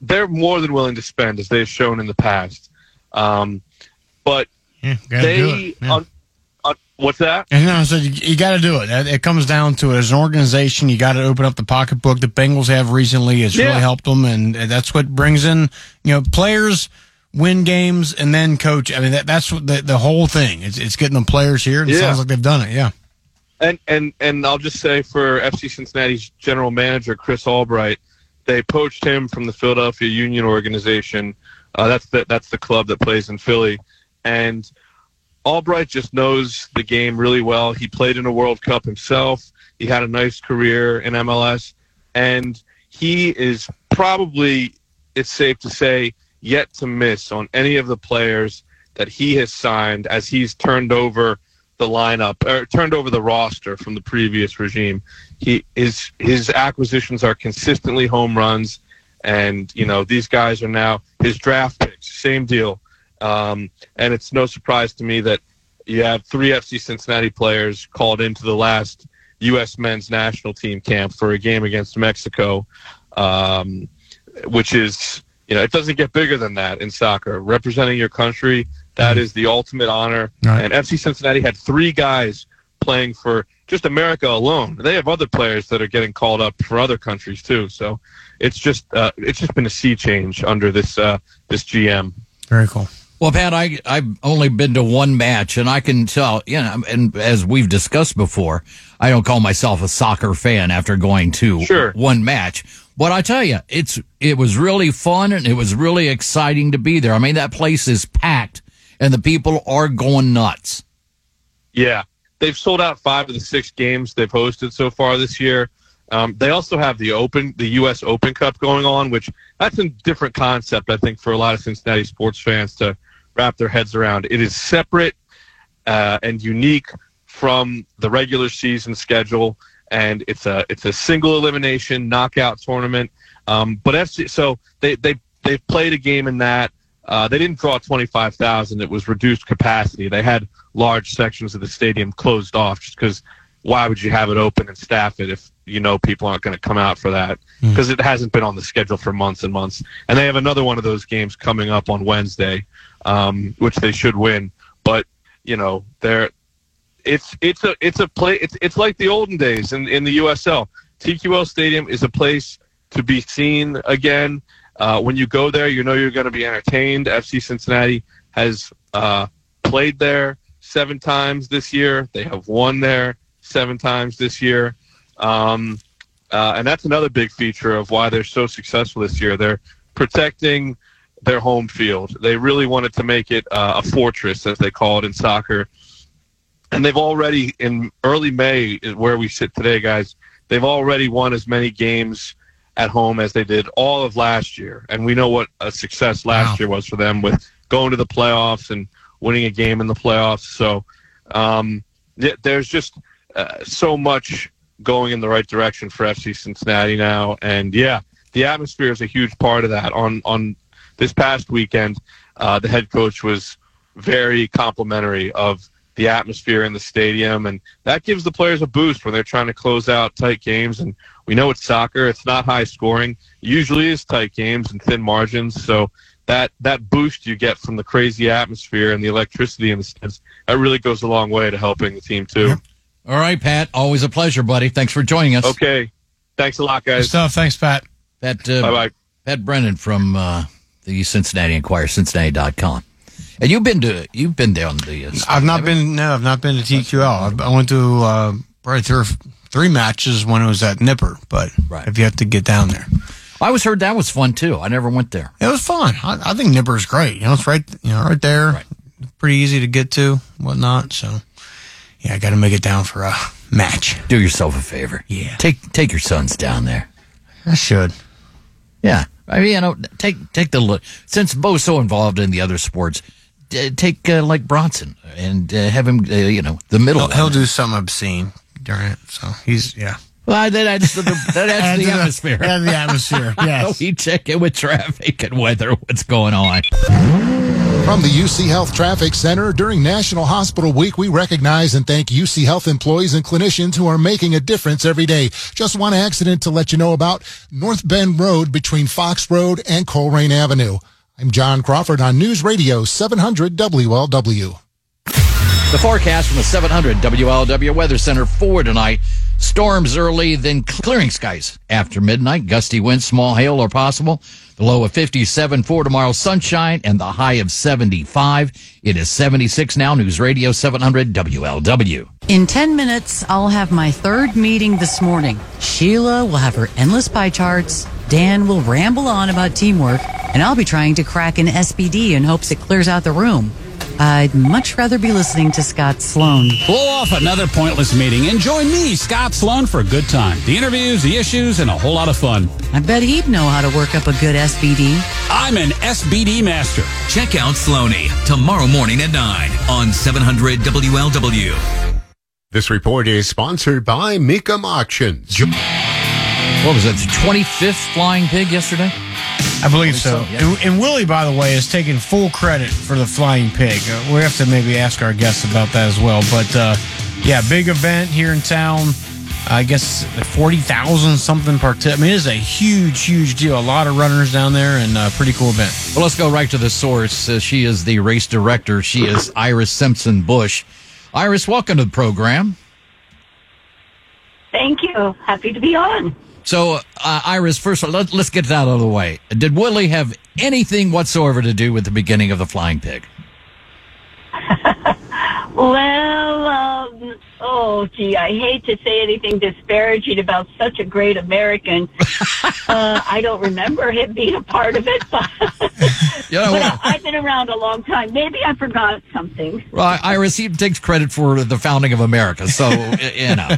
they're more than willing to spend as they've shown in the past. Um, but
do
they,
yeah.
What's that?
And no, so you, you got to do it. It comes down to it. As an organization, you got to open up the pocketbook. The Bengals have recently. It's really helped them, and that's what brings in you know players, win games, and then coach. I mean, that, that's what the the whole thing. It's it's getting the players here, and it sounds like they've done it. Yeah.
And and and I'll just say for FC Cincinnati's general manager Chris Albright, they poached him from the Philadelphia Union organization. Uh, that's the that's the club that plays in Philly, and Albright just knows the game really well. He played in a World Cup himself. He had a nice career in MLS, and he is probably it's safe to say yet to miss on any of the players that he has signed as he's turned over the lineup or turned over the roster from the previous regime. He his his acquisitions are consistently home runs, and you know these guys are now his draft picks. Same deal, um, and it's no surprise to me that you have three FC Cincinnati players called into the last U.S. men's national team camp for a game against Mexico, um, which is you know it doesn't get bigger than that in soccer. Representing your country, that is the ultimate honor.
Right.
And FC Cincinnati had three guys playing for just America alone. They have other players that are getting called up for other countries too. So it's just uh, it's just been a sea change under this uh, this GM.
Very cool.
Well, Pat, I, I've only been to one match, and I can tell, you know, and as we've discussed before, I don't call myself a soccer fan after going to
Sure.
one match. But I tell you, it's it was really fun and it was really exciting to be there. I mean, that place is packed, and the people are going nuts.
Yeah, they've sold out five of the six games they've hosted so far this year. Um, they also have the Open, the U.S. Open Cup going on, which that's a different concept, I think, for a lot of Cincinnati sports fans to wrap their heads around. It is separate uh, and unique from the regular season schedule, and it's a it's a single elimination knockout tournament. Um, but FC, so they they they've played a game in that. Uh, they didn't draw 25,000. It was reduced capacity. They had large sections of the stadium closed off just because why would you have it open and staff it if you know people aren't going to come out for that? Because it hasn't been on the schedule for months and months. And they have another one of those games coming up on Wednesday, um, which they should win. But you know, they're it's it's a it's a play. It's it's like the olden days in in the USL. TQL Stadium is a place to be seen again. Uh, when you go there, you know you're going to be entertained. FC Cincinnati has uh, played there seven times this year. They have won there seven times this year. Um, uh, and that's another big feature of why they're so successful this year. They're protecting their home field. They really wanted to make it uh, a fortress, as they call it in soccer. And they've already, in early May, where we sit today, guys, they've already won as many games at home as they did all of last year. And we know what a success last year was for them with going to the playoffs and winning a game in the playoffs. So um, th- there's just uh, so much going in the right direction for FC Cincinnati now. And yeah, the atmosphere is a huge part of that. On on this past weekend, uh, the head coach was very complimentary of the atmosphere in the stadium, and that gives the players a boost when they're trying to close out tight games. And we know it's soccer; it's not high scoring. It usually is tight games and thin margins. So that that boost you get from the crazy atmosphere and the electricity in the stands that really goes a long way to helping the team too.
All right, Pat. Always a pleasure, buddy. Thanks for joining us.
Okay. Thanks a lot, guys.
Good stuff. Thanks, Pat.
Pat, uh,
Bye-bye.
Pat Brennan from uh, the Cincinnati Enquirer, Cincinnati.com. And you've been to you've been there on the. Uh,
I've not been. No, I've not been to TQL. I, I went to uh, probably three, three matches when it was at Nippert, but right. if you have to get down there,
I always heard that was fun too. I never went there.
it was fun. I, I think Nippert's great. You know, it's right. You know, right there. Right. Pretty easy to get to, whatnot. So, yeah, I got to make it down for a match.
Do yourself a favor.
Yeah.
Take take your sons down there.
I should.
Yeah. I mean, you know, take take the look. Since Bo's so involved in the other sports, d- take uh, like Bronson and uh, have him. Uh, you know, the middle.
He'll, he'll do some obscene during it. So he's yeah.
Well, that adds to the, that adds
Adds
to
to
the
the-
atmosphere.
yeah, the atmosphere, yes.
we check in with traffic and weather. What's going on?
From the UC Health Traffic Center, during National Hospital Week, we recognize and thank UC Health employees and clinicians who are making a difference every day. Just one accident to let you know about North Bend Road between Fox Road and Colerain Avenue. I'm John Crawford on News Radio 700 WLW.
The forecast from the 700 WLW Weather Center for tonight. Storms early, then clearing skies after midnight. Gusty winds, small hail are possible. The low of 57 for tomorrow, sunshine, and the high of 75. It is 76 now. News Radio 700 WLW.
In 10 minutes, I'll have my third meeting this morning. Sheila will have her endless pie charts. Dan will ramble on about teamwork, and I'll be trying to crack an SBD in hopes it clears out the room. I'd much rather be listening to Scott Sloan.
Blow off another pointless meeting and join me, Scott Sloan, for a good time. The interviews, the issues, and a whole lot of fun.
I bet he'd know how to work up a good SBD.
I'm an SBD master.
Check out Sloaney tomorrow morning at 9 on 700 WLW.
This report is sponsored by Mecum Auctions.
What was that, the 25th Flying Pig yesterday?
I believe so.
so, yeah.
and, and Willie, by the way, is taking full credit for the flying pig. Uh, we have to maybe ask our guests about that as well. But uh, yeah, big event here in town. I guess forty thousand something per. I mean, it's a huge, huge deal. A lot of runners down there, and uh, pretty cool event.
Well, let's go right to the source. Uh, she is the race director. She is Iris Simpson Bush. Iris, welcome to the program.
Thank you. Happy to be on.
So, uh, Iris, first of all, let, let's get that out of the way. Did Willie have anything whatsoever to do with the beginning of the Flying Pig?
Well, um, oh, gee, I hate to say anything disparaging about such a great American. uh, I don't remember him being a part of it, but,
You know,
but I, I've been around a long time. Maybe I forgot something.
Well, Iris, he takes credit for the founding of America, so you know.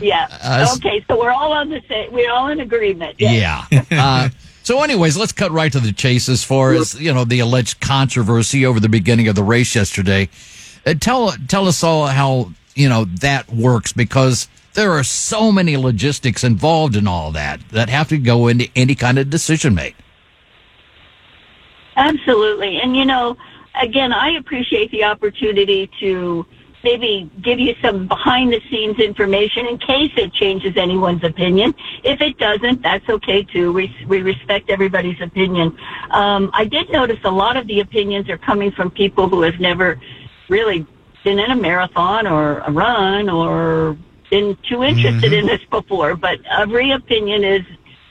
Yeah.
Uh,
okay, so we're all on the same. We're all in agreement. Yes.
Yeah. Uh, so, anyways, let's cut right to the chase as far as you know the alleged controversy over the beginning of the race yesterday. Uh, tell tell us all how you know that works because there are so many logistics involved in all that that have to go into any kind of decision made.
Absolutely. And, you know, again, I appreciate the opportunity to maybe give you some behind the scenes information in case it changes anyone's opinion. If it doesn't, that's okay too. We, we respect everybody's opinion. Um, I did notice a lot of the opinions are coming from people who have never really been in a marathon or a run or been too interested in this before, but every opinion is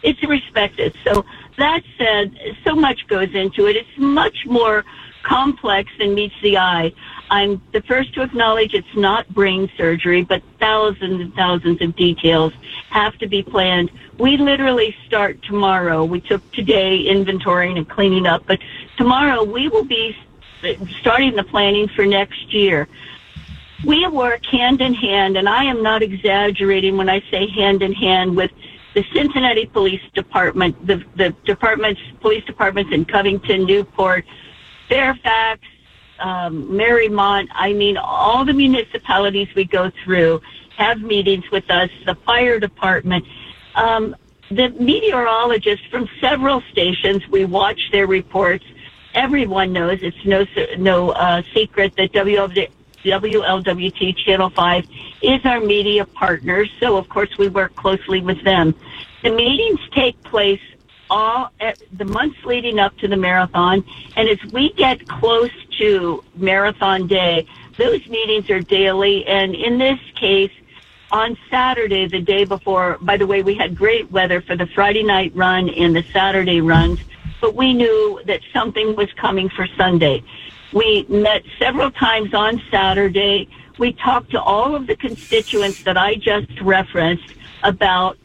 it's respected. So that said, so much goes into it. It's much more complex than meets the eye. I'm the first to acknowledge it's not brain surgery, but thousands and thousands of details have to be planned. We literally start tomorrow. We took today inventorying and cleaning up, but tomorrow we will be starting the planning for next year. We work hand in hand, and I am not exaggerating when I say hand in hand with the Cincinnati Police Department, the, the departments, police departments in Covington, Newport, Fairfax, um, Marymount. I mean, all the municipalities we go through have meetings with us, the fire department. Um, the meteorologists from several stations, we watch their reports. Everyone knows it's no no uh, secret that WLW, WLWT Channel 5 is our media partner, so of course we work closely with them. The meetings take place all at the months leading up to the marathon, and as we get close to marathon day, those meetings are daily, and in this case, on Saturday, the day before, by the way, we had great weather for the Friday night run and the Saturday runs, but we knew that something was coming for Sunday. We met several times on Saturday. We talked to all of the constituents that I just referenced about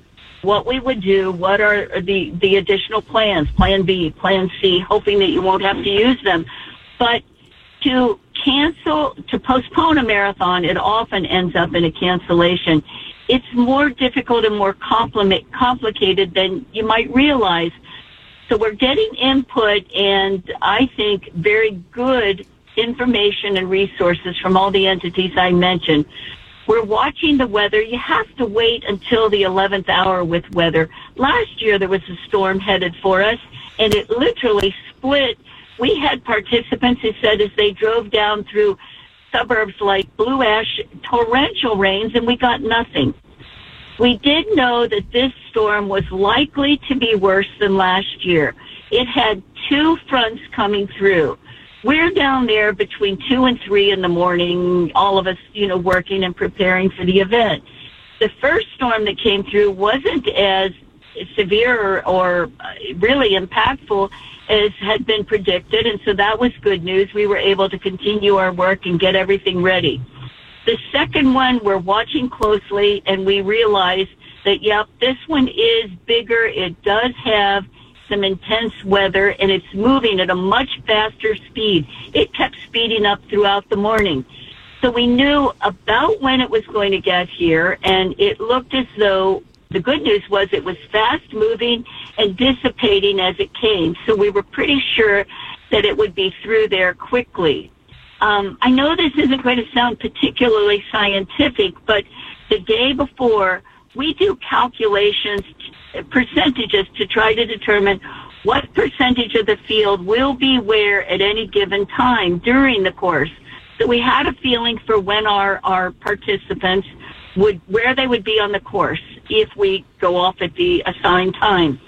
what we would do, what are the, the additional plans, plan B, plan C, hoping that you won't have to use them. But to cancel, to postpone a marathon, it often ends up in a cancellation. It's more difficult and more complicated than you might realize. So we're getting input and I think very good information and resources from all the entities I mentioned. We're watching the weather. You have to wait until the 11th hour with weather. Last year there was a storm headed for us and it literally split. We had participants who said as they drove down through suburbs like Blue Ash, torrential rains and we got nothing. We did know that this storm was likely to be worse than last year. It had two fronts coming through. We're down there between two and three in the morning, all of us, you know, working and preparing for the event. The first storm that came through wasn't as severe or, or uh, really impactful as had been predicted, and so that was good news. We were able to continue our work and get everything ready. The second one we're watching closely and we realize that, yep, this one is bigger. It does have some intense weather and it's moving at a much faster speed. It kept speeding up throughout the morning. So we knew about when it was going to get here and it looked as though the good news was it was fast moving and dissipating as it came. So we were pretty sure that it would be through there quickly. Um, I know this isn't going to sound particularly scientific, but the day before, we do calculations, percentages to try to determine what percentage of the field will be where at any given time during the course. So we had a feeling for when our, our participants would, where they would be on the course if we go off at the assigned time.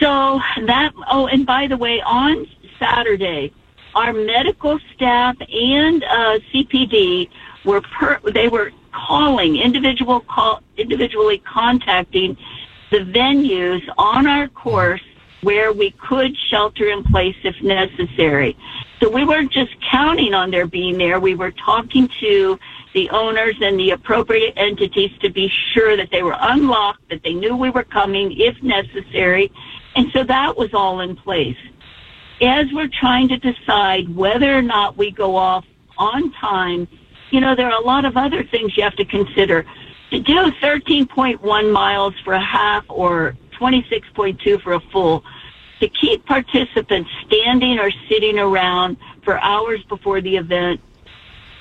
So that, oh, and by the way, on Saturday, our medical staff and uh, CPD were per, they were calling individual call individually contacting the venues on our course where we could shelter in place if necessary. So we weren't just counting on their being there. We were talking to the owners and the appropriate entities to be sure that they were unlocked, that they knew we were coming if necessary. And so that was all in place. As we're trying to decide whether or not we go off on time, you know, there are a lot of other things you have to consider. To do 13.1 miles for a half or 26.2 for a full, to keep participants standing or sitting around for hours before the event,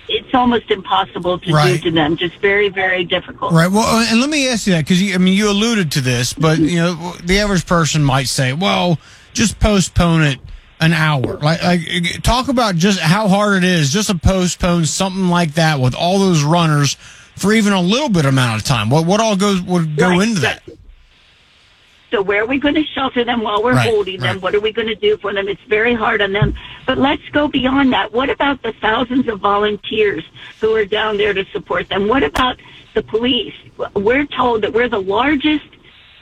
it's almost impossible to
Right.
do to them. Just very, very difficult.
Right. Well, uh, and let me ask you that because I mean, you alluded to this, but you know, the average person might say, "Well, just postpone it an hour." Like, like talk about just how hard it is just to postpone something like that with all those runners for even a little bit amount of time. What what all goes would go into that?
So where are we going to shelter them while we're
Right,
holding them?
right.
What are we going to do for them? It's very hard on them. But let's go beyond that. What about the thousands of volunteers who are down there to support them? What about the police? We're told that we're the largest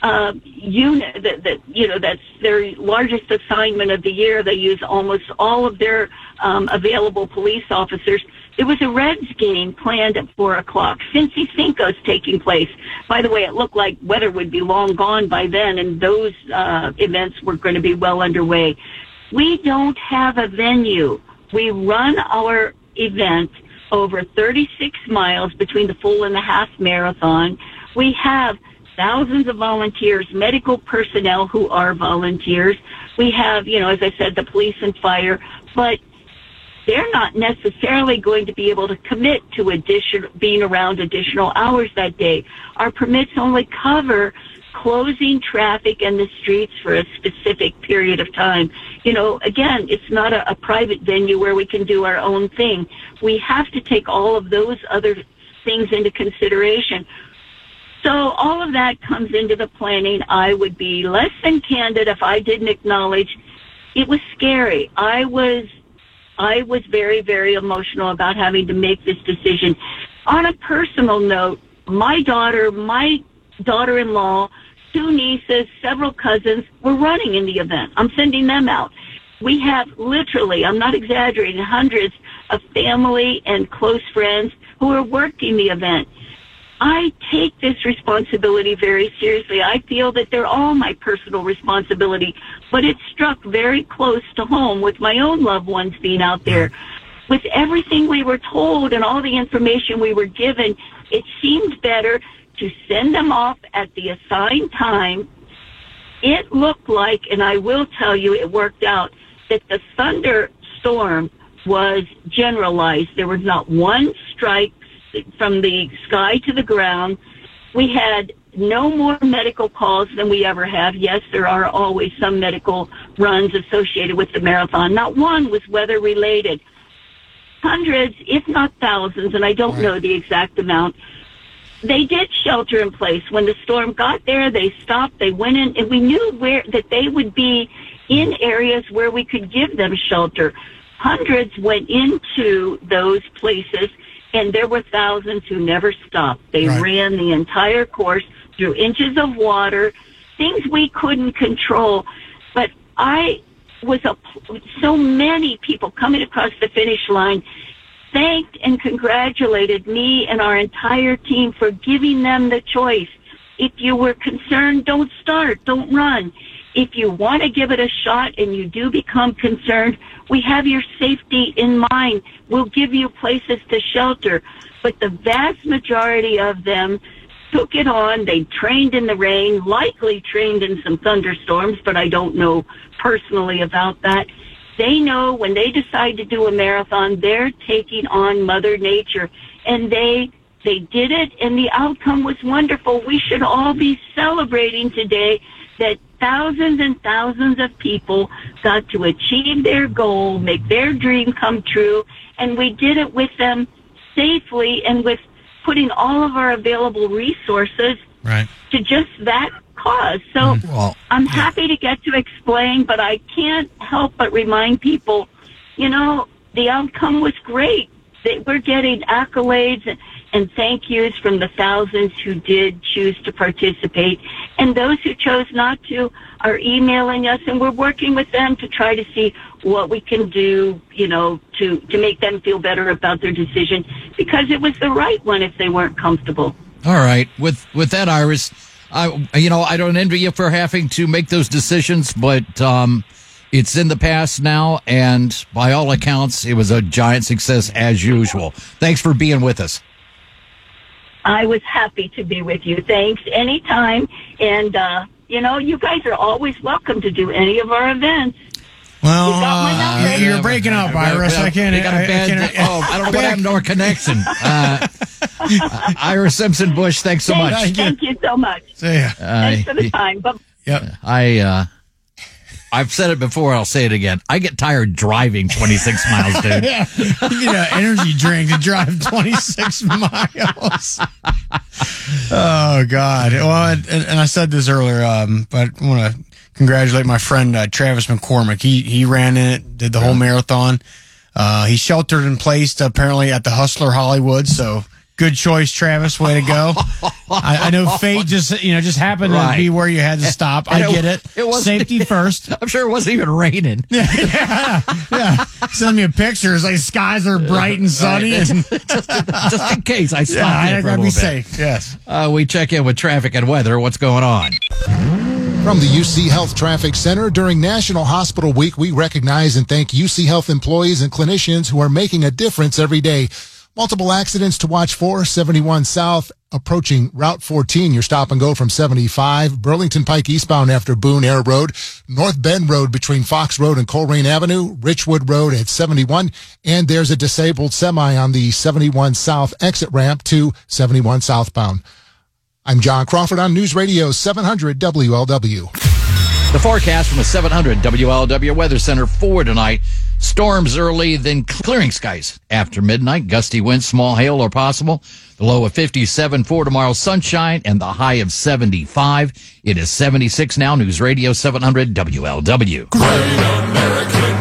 uh, unit that, that you know that's their largest assignment of the year. They use almost all of their um, available police officers. There was a Reds game planned at four o'clock. Cincy Cinco's taking place. By the way, it looked like weather would be long gone by then, and those uh, events were going to be well underway. We don't have a venue. We run our event over 36 miles between the full and the half marathon. We have thousands of volunteers, medical personnel who are volunteers. We have, you know, as I said, the police and fire, but they're not necessarily going to be able to commit to addition, being around additional hours that day. Our permits only cover closing traffic and the streets for a specific period of time. You know, again, it's not a, a private venue where we can do our own thing. We have to take all of those other things into consideration. So all of that comes into the planning. I would be less than candid if I didn't acknowledge it was scary. I was I was very, very emotional about having to make this decision. On a personal note, my daughter, my daughter-in-law, two nieces, several cousins were running in the event. I'm sending them out. We have literally, I'm not exaggerating, hundreds of family and close friends who are working the event. I take this responsibility very seriously. I feel that they're all my personal responsibility, but it struck very close to home with my own loved ones being out there. With everything we were told and all the information we were given, it seemed better to send them off at the assigned time. It looked like, and I will tell you, it worked out, that the thunderstorm was generalized. There was not one strike from the sky to the ground. We had no more medical calls than we ever have. Yes, there are always some medical runs associated with the marathon. Not one was weather related. Hundreds, if not thousands, and I don't know the exact amount, they did shelter in place. When the storm got there, they stopped, they went in, and we knew where that they would be in areas where we could give them shelter. Hundreds went into those places, and there were thousands who never stopped. They
Right.
ran the entire course through inches of water, things we couldn't control. But I was a, so many people coming across the finish line thanked and congratulated me and our entire team for giving them the choice. If you were concerned, don't start, don't run. If you want to give it a shot and you do become concerned, we have your safety in mind. We'll give you places to shelter. But the vast majority of them took it on. They trained in the rain, likely trained in some thunderstorms, but I don't know personally about that. They know when they decide to do a marathon, they're taking on Mother Nature, and they they did it, and the outcome was wonderful. We should all be celebrating today that thousands and thousands of people got to achieve their goal, make their dream come true, and we did it with them safely and with putting all of our available resources
Right.
to just that cause. So mm-hmm. I'm happy to get to explain, but I can't help but remind people, you know, the outcome was great. That we're getting accolades and, thank yous from the thousands who did choose to participate. And those who chose not to are emailing us and we're working with them to try to see what we can do, you know, to, to make them feel better about their decision because it was the right one if they weren't comfortable.
All right. With with that, Iris, I you know I don't envy you for having to make those decisions, but um, it's in the past now, and by all accounts, it was a giant success as usual. Thanks for being with us.
I was happy to be with you. Thanks anytime. And, uh, you know, you guys are always welcome to do any of our events.
Well,
got my
uh, you're breaking up, Iris. I can't.
We got a
I- I
bad-
can't-
oh, I don't know what happened to our connection. Uh, Iris Simpson Bush, thanks so much.
Thank, thank you so much.
See ya.
Thanks for the time. But
Yep.
I uh I've said it before, I'll say it again. I get tired driving 26 miles, dude.
yeah, you an energy drink to drive 26 miles. oh God! Well, and, and I said this earlier, um, but I want to congratulate my friend uh, Travis McCormick. He he ran in it, did the whole marathon. Uh, he sheltered in place apparently at the Hustler Hollywood. So good choice, Travis. Way to go! I, I know fate just you know just happened
Right.
to be where you had to stop. I
And
get it.
It was
safety first.
I'm sure it wasn't even raining.
yeah, yeah. Send me a picture. It's like skies are bright and sunny.
Right.
And
Just in case I stop.
Yeah, I
for a
gotta be
bit.
safe. Yes.
Uh, we check in with traffic and weather. What's going on?
From the UC Health Traffic Center, during National Hospital Week, we recognize and thank UC Health employees and clinicians who are making a difference every day. Multiple accidents to watch for 71 South approaching Route 14. Your stop and go from 75. Burlington Pike eastbound after Boone Aire Road. North Bend Road between Fox Road and Colerain Avenue. Richwood Road at 71. And there's a disabled semi on the 71 South exit ramp to 71 southbound. I'm John Crawford on News Radio 700 WLW.
The forecast from a 700 WLW Weather Center for tonight. Storms early, then clearing skies after midnight. Gusty winds, small hail are possible. The low of 57 for tomorrow, sunshine, and the high of 75. It is 76 now. News Radio 700 WLW.
Great American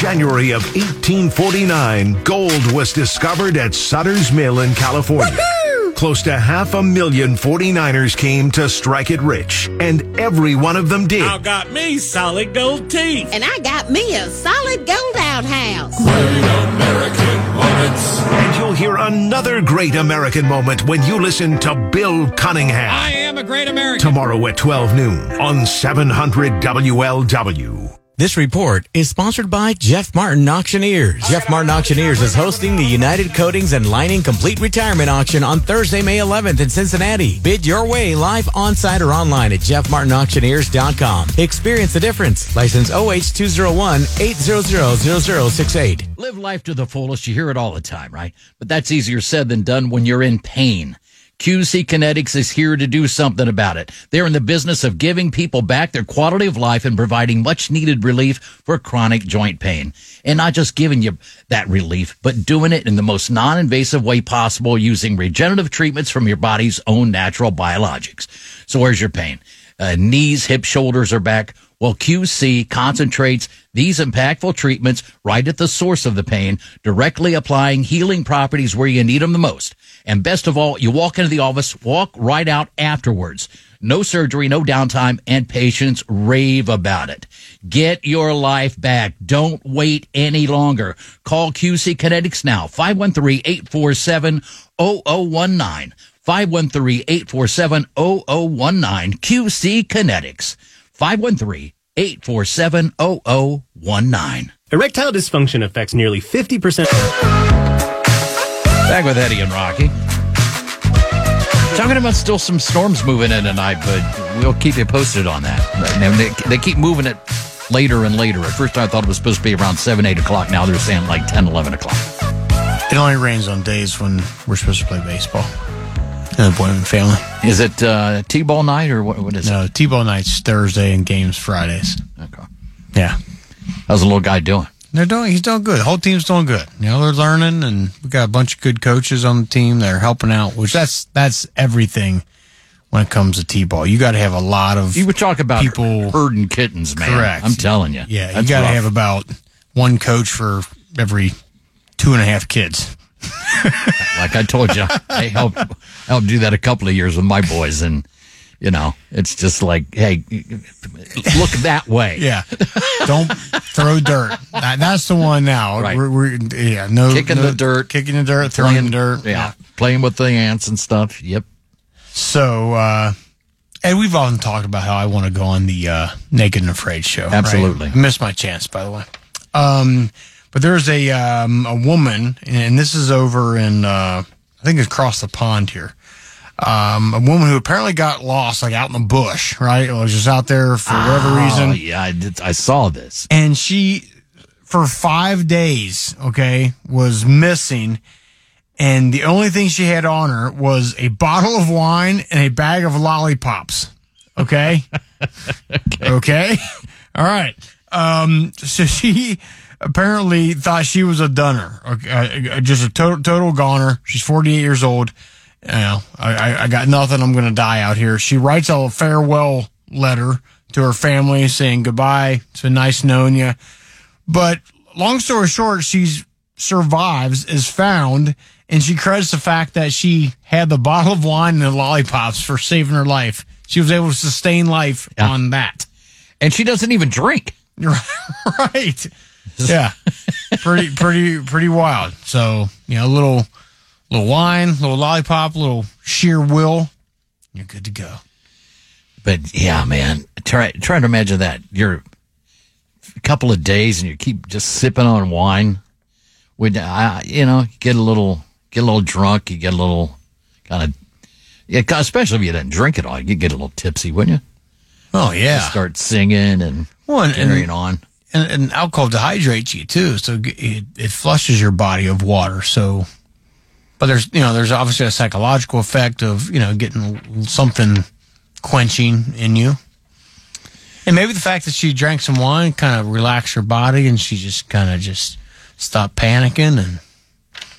January of 1849, gold was discovered at Sutter's Mill in California. Close to half a million 49ers came to strike it rich, and every one of them did.
I got me solid gold teeth.
And I got me a solid gold outhouse. Great American moments.
And you'll hear another great American moment when you listen to Bill Cunningham.
I am a great American.
Tomorrow at 12 noon on 700 WLW.
This report is sponsored by Jeff Martin Auctioneers. Jeff Martin Auctioneers is hosting the United Coatings and Lining Complete Retirement Auction on Thursday, May 11th in Cincinnati. Bid your way live on site or online at jeffmartinauctioneers.com. Experience the difference. License OH201 8000068.
Live life to the fullest. You hear it all the time, right? But that's easier said than done when you're in pain. QC Kinetics is here to do something about it. They're in the business of giving people back their quality of life and providing much needed relief for chronic joint pain. And not just giving you that relief, but doing it in the most non-invasive way possible using regenerative treatments from your body's own natural biologics. So where's your pain? Uh, knees, hips, shoulders, or back? Well, QC concentrates these impactful treatments right at the source of the pain, directly applying healing properties where you need them the most. And best of all, you walk into the office, walk right out afterwards. No surgery, no downtime, and patients rave about it. Get your life back. Don't wait any longer. Call QC Kinetics now, 513-847-0019. 513-847-0019. QC Kinetics. 513-847-0019.
Erectile dysfunction affects nearly 50%.
Back with Eddie and Rocky. Talking about still some storms moving in tonight, but we'll keep you posted on that. They, they keep moving it later and later. At first, I thought it was supposed to be around 7, 8 o'clock. Now they're saying like 10, 11 o'clock.
It only rains on days when we're supposed to play baseball. The Boyman family.
Is it uh, T-ball night or what, what is
no,
it?
No, T-ball night's Thursday and games Fridays.
Okay.
Yeah.
How's the little guy doing?
They're doing. He's doing good. The whole team's doing good. You know, they're learning, and we got a bunch of good coaches on the team that are helping out. Which that's that's everything when it comes to t-ball. You got to have a lot of.
You would talk about
people
herding kittens, man.
Correct.
I'm telling you.
Yeah, you got to have about one coach for every two and a half kids.
Like I told you, I helped helped do that a couple of years with my boys, and you know, it's just like, hey, look that way.
Yeah. Don't throw dirt. That, that's the one now.
Right.
We're, we're, yeah. No.
Kicking
no-
the dirt,
Kicking the dirt. Throwing
playing
the dirt.
Yeah, playing with the ants and stuff. Yep.
So, uh, and we've often talked about how I want to go on the uh, Naked and Afraid show. right?
Absolutely.
I missed my chance, by the way. Um, but there's a um, a woman, and this is over in uh, I think it's across the pond here. Um, a woman who apparently got lost, like out in the bush, right? Was just out there for whatever
Oh,
reason.
yeah, I, did, I saw this.
And she, for five days, okay, was missing. And the only thing she had on her was a bottle of wine and a bag of lollipops. Okay. okay. All right. Um, so she apparently thought she was a dunner, okay, uh, just a total, total goner. She's 48 years old. You know, I, I, got nothing. I'm going to die out here. She writes a farewell letter to her family saying goodbye. It's been nice knowing you. But long story short, she survives, is found, and she credits the fact that she had the bottle of wine and the lollipops for saving her life. She was able to sustain life on that.
And she doesn't even drink.
right. Yeah. pretty pretty pretty wild. So, you know, a little little wine, little lollipop, little sheer will. You're good to go.
But yeah, man, try try to imagine that you're a couple of days and you keep just sipping on wine. When uh, I, you know, get a little get a little drunk, you get a little kind of yeah, especially if you didn't drink it all, you get a little tipsy, wouldn't you?
Oh yeah.
You start singing and
Well, and-
carrying on.
And, and alcohol dehydrates you too, so it, it flushes your body of water. So, but there's you know there's obviously a psychological effect of you know getting something quenching in you, and maybe the fact that she drank some wine kind of relaxed her body, and she just kind of just stopped panicking and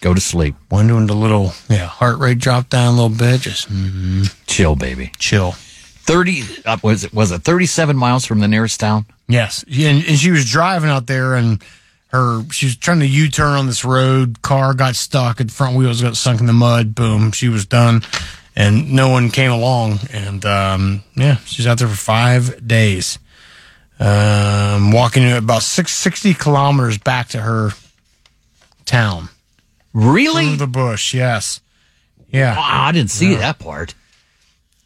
go to sleep.
Went into a little yeah heart rate dropped down a little bit, just mm,
chill, baby,
chill.
Thirty uh, was it was it thirty seven miles from the nearest town?
Yes, and, and she was driving out there, and her she was trying to U turn on this road. Car got stuck, and front wheels got sunk in the mud. Boom, she was done, and no one came along. And um, yeah, she's out there for five days, um, walking about six, 60 kilometers back to her town.
Really?
Through the bush, yes. Yeah.
Wow, I didn't see
Yeah.
that part.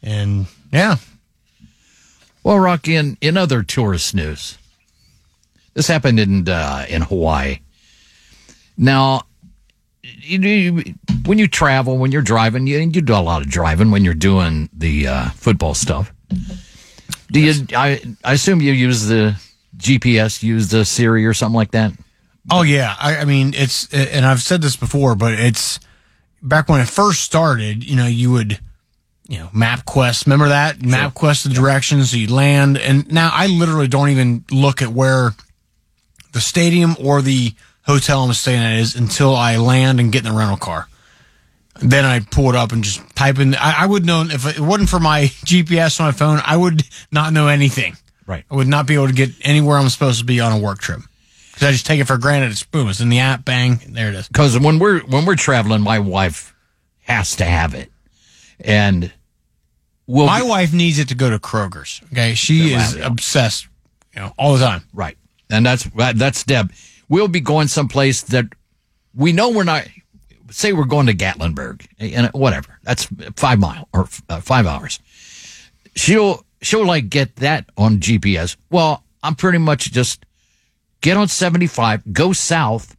And yeah.
Well, Rocky, in, in other tourist news, this happened in uh, in Hawaii. Now, you, you, when you travel, when you're driving, you, you do a lot of driving when you're doing the uh, football stuff. Do you? I, I assume you use the GPS, use the Siri or something like that.
Oh yeah, I, I mean it's, and I've said this before, but it's back when it first started. You know, you would, you know, MapQuest. Remember that MapQuest the directions you land, and now I literally don't even look at where the stadium or the hotel I'm staying at is until I land and get in the rental car. Then I pull it up and just type in. I, I would know if it wasn't for my GPS on my phone, I would not know anything.
Right.
I would not be able to get anywhere I'm supposed to be on a work trip because I just take it for granted. It's boom, it's in the app, bang, there it is.
Because when we're when we're traveling, my wife has to have it, and we'll
my wife needs it to go to Kroger's. Okay, she is obsessed, you know, all the time.
Right. And that's that's Deb. We'll be going someplace that we know we're not. Say we're going to Gatlinburg and whatever. That's five mile or uh, five hours. She'll she'll like get that on GPS. Well, I'm pretty much just get on 75, go south,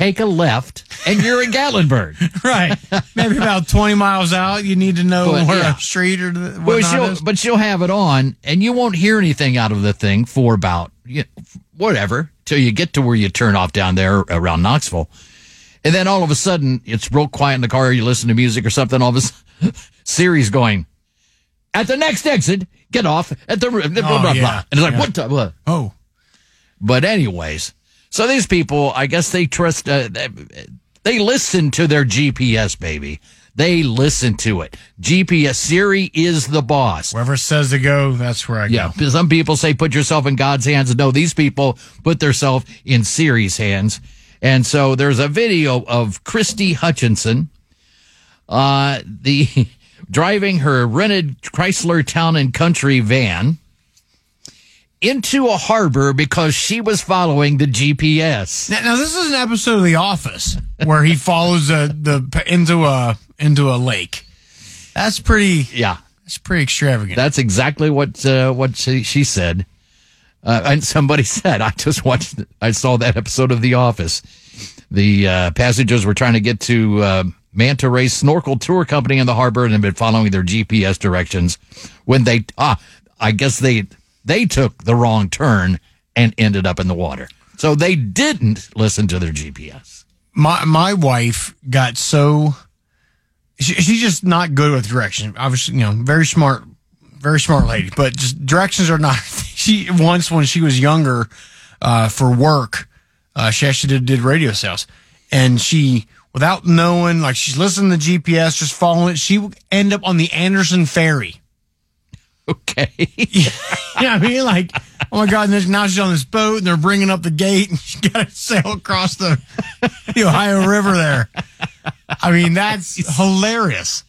take a left, and you're in Gatlinburg.
right. Maybe about twenty miles out, you need to know
But,
where
yeah.
a street or the,
Well, she'll,
is.
but she'll have it on, and you won't hear anything out of the thing for about you know, whatever till you get to where you turn off down there around Knoxville, and then all of a sudden it's real quiet in the car. You listen to music or something. All of a sudden, Siri's going at the next exit. Get off at the blah blah
Oh,
blah,
yeah.
blah. and it's like
Yeah.
what the what?
Oh,
But anyways, so these people, I guess they trust. Uh, they, listen to their GPS, baby. They listen to it. GPS Siri is the boss.
Whoever says to go, that's where I go.
Yeah, some people say put yourself in God's hands. No, these people put themselves in Siri's hands, And so there's a video of Christy Hutchinson, uh, the driving her rented Chrysler Town and Country van into a harbor because she was following the GPS.
Now, now this is an episode of The Office where he follows the the into a into a lake. That's pretty.
Yeah,
that's pretty extravagant.
That's exactly what uh, what she, she said. Uh, and somebody said, I just watched, I saw that episode of The Office. The uh, passengers were trying to get to uh, Manta Ray Snorkel Tour Company in the harbor and had been following their GPS directions when they, ah, I guess they, they took the wrong turn and ended up in the water. So they didn't listen to their GPS.
my my wife got so she, she's just not good with direction. Obviously, you know, very smart, very smart lady, but just directions are not. She once when she was younger, uh, for work, uh, she actually did, did radio sales, and she without knowing, like she's listening to GPS, just following it. She would end up on the Anderson Ferry.
Okay.
yeah, I mean, like, oh my God, and there's- now she's on this boat and they're bringing up the gate and she got to sail across the, the Ohio River there. I mean, that's hilarious.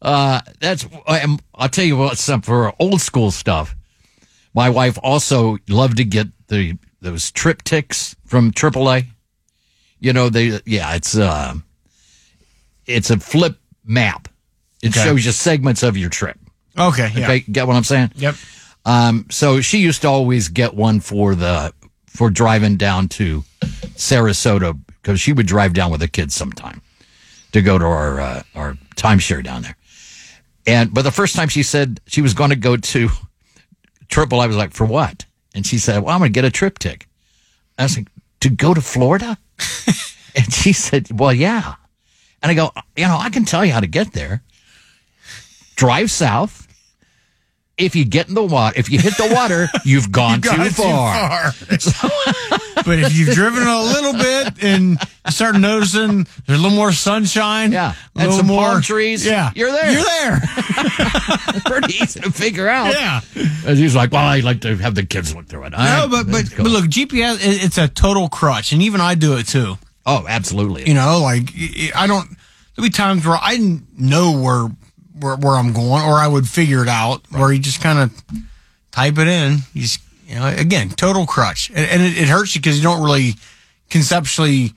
Uh, that's, um, I'll tell you what, some for old school stuff. My wife also loved to get the, those TripTiks from AAA. You know, they, yeah, it's, uh, it's a flip map. It
Okay.
shows you segments of your trip.
Okay, yeah.
Okay. Get what I'm saying?
Yep.
Um, so she used to always get one for the, for driving down to Sarasota because she would drive down with the kids sometime to go to our, uh, our timeshare down there. And, but the first time she said she was going to go to Triple, I was like, for what? And she said, well, I'm going to get a trip TripTik. I was like, to go to Florida? and she said, well, yeah. And I go, you know, I can tell you how to get there. Drive south. If you get in the water, if you hit the water, you've gone
You've gone
too far.
but if you've driven a little bit and you start noticing there's a little more sunshine,
Yeah.
a
And
little
some
more
palm trees.
yeah,
You're there.
You're there.
Pretty easy to figure out.
Yeah.
And he's like, well, I like to have the kids look through it.
No,
right,
but but, but look, GPS, it's a total crutch, and even I do it too.
Oh, absolutely.
You know, like I- I don't. There'll be times where I didn't know where where, where I'm going, or I would figure it out. Where you just kind of type it in. You just you know, again, total crutch, and, and it, it hurts you because you don't really conceptually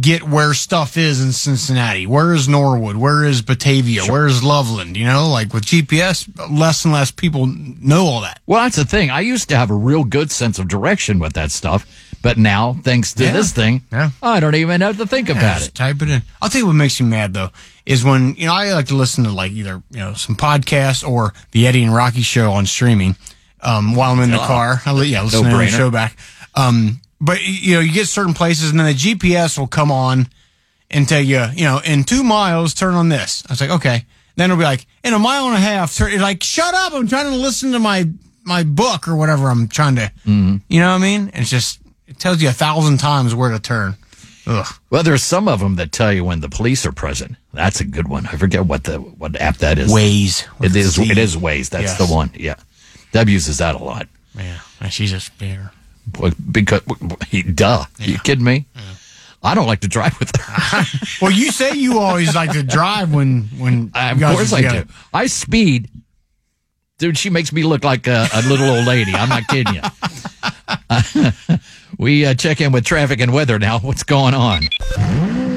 get where stuff is in Cincinnati. Where is Norwood? Where is Batavia? Where is Loveland? You know, like with GPS, less and less people know all that.
Well, that's the thing. I used to have a real good sense of direction with that stuff, but now, thanks to
Yeah.
this thing,
Yeah.
I don't even have to think
Yeah,
about
just
it.
Type it in. I'll tell you what makes me mad though is when you know I like to listen to like either you know some podcasts or the Eddie and Rocky show on streaming um, while I'm in the
Oh.
car. I li- yeah, listen to the show back. Um, but you know you get certain places and then the GPS will come on and tell you you know in two miles turn on this. I was like okay. Then it'll be like in a mile and a half. Turn, it's like shut up! I'm trying to listen to my my book or whatever I'm trying to.
Mm-hmm.
You know what I mean? It's just it tells you a thousand times where to turn. Ugh.
Well, there's some of them that tell you when the police are present. That's a good one. I forget what the what app that is.
Waze.
It is.
Z.
It is Waze. That's
Yes.
the one. Yeah. Deb uses that a lot.
Yeah, and she's a spare.
Well, Because, duh. You kidding me? I don't like to drive with her.
Well, you say you always like to drive when when
of
you guys
course I do. I speed. Dude, she makes me look like a, a little old lady. I'm not kidding you. we uh, check in with traffic and weather now. What's going on?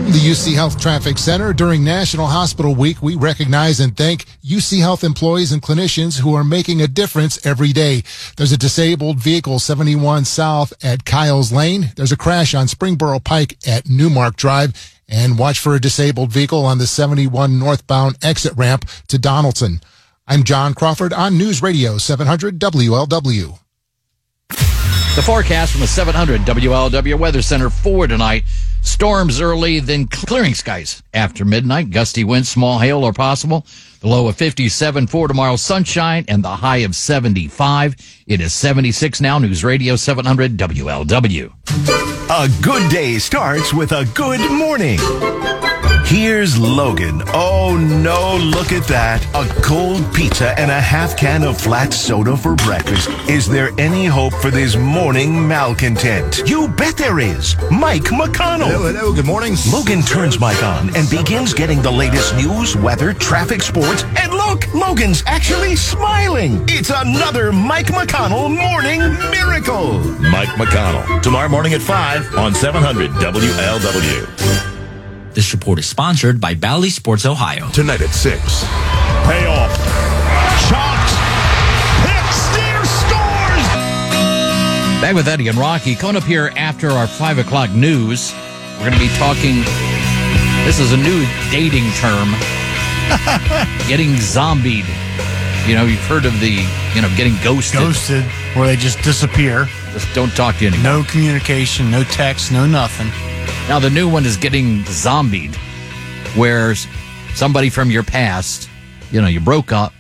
The UC Health Traffic Center during National Hospital Week, we recognize and thank UC Health employees and clinicians who are making a difference every day. There's a disabled vehicle 71 South at Kyles Lane. There's a crash on Springboro Pike at Newmark Drive. And watch for a disabled vehicle on the 71 northbound exit ramp to Donaldson. I'm John Crawford on News Radio 700 WLW.
The forecast from the 700 WLW Weather Center for tonight. Storms early, then clearing skies after midnight. Gusty winds, small hail are possible. The low of 57 for tomorrow, sunshine, and the high of 75. It is 76 now. News Radio 700 WLW.
A good day starts with a good morning. Here's Logan. Oh no, look at that. A cold pizza and a half can of flat soda for breakfast. Is there any hope for this morning malcontent? You bet there is. Mike McConnell.
Hello, hello, good morning.
Logan turns Mike on and begins getting the latest news, weather, traffic, sports, and look, Logan's actually smiling. It's another Mike McConnell morning miracle.
Mike McConnell. Tomorrow morning at 5 on 700 WLW.
This report is sponsored by Bally Sports Ohio.
Tonight at 6.
Payoff. Chopped. Hit. Steer scores.
Back with Eddie and Rocky. Coming up here after our 5 o'clock news, we're going to be talking. This is a new dating term getting zombied. You know, you've heard of the, you know, getting ghosted.
Ghosted, where they just disappear.
Just don't talk to you anymore.
No communication, no text, no nothing.
Now, the new one is getting zombied, where somebody from your past, you know, you broke up,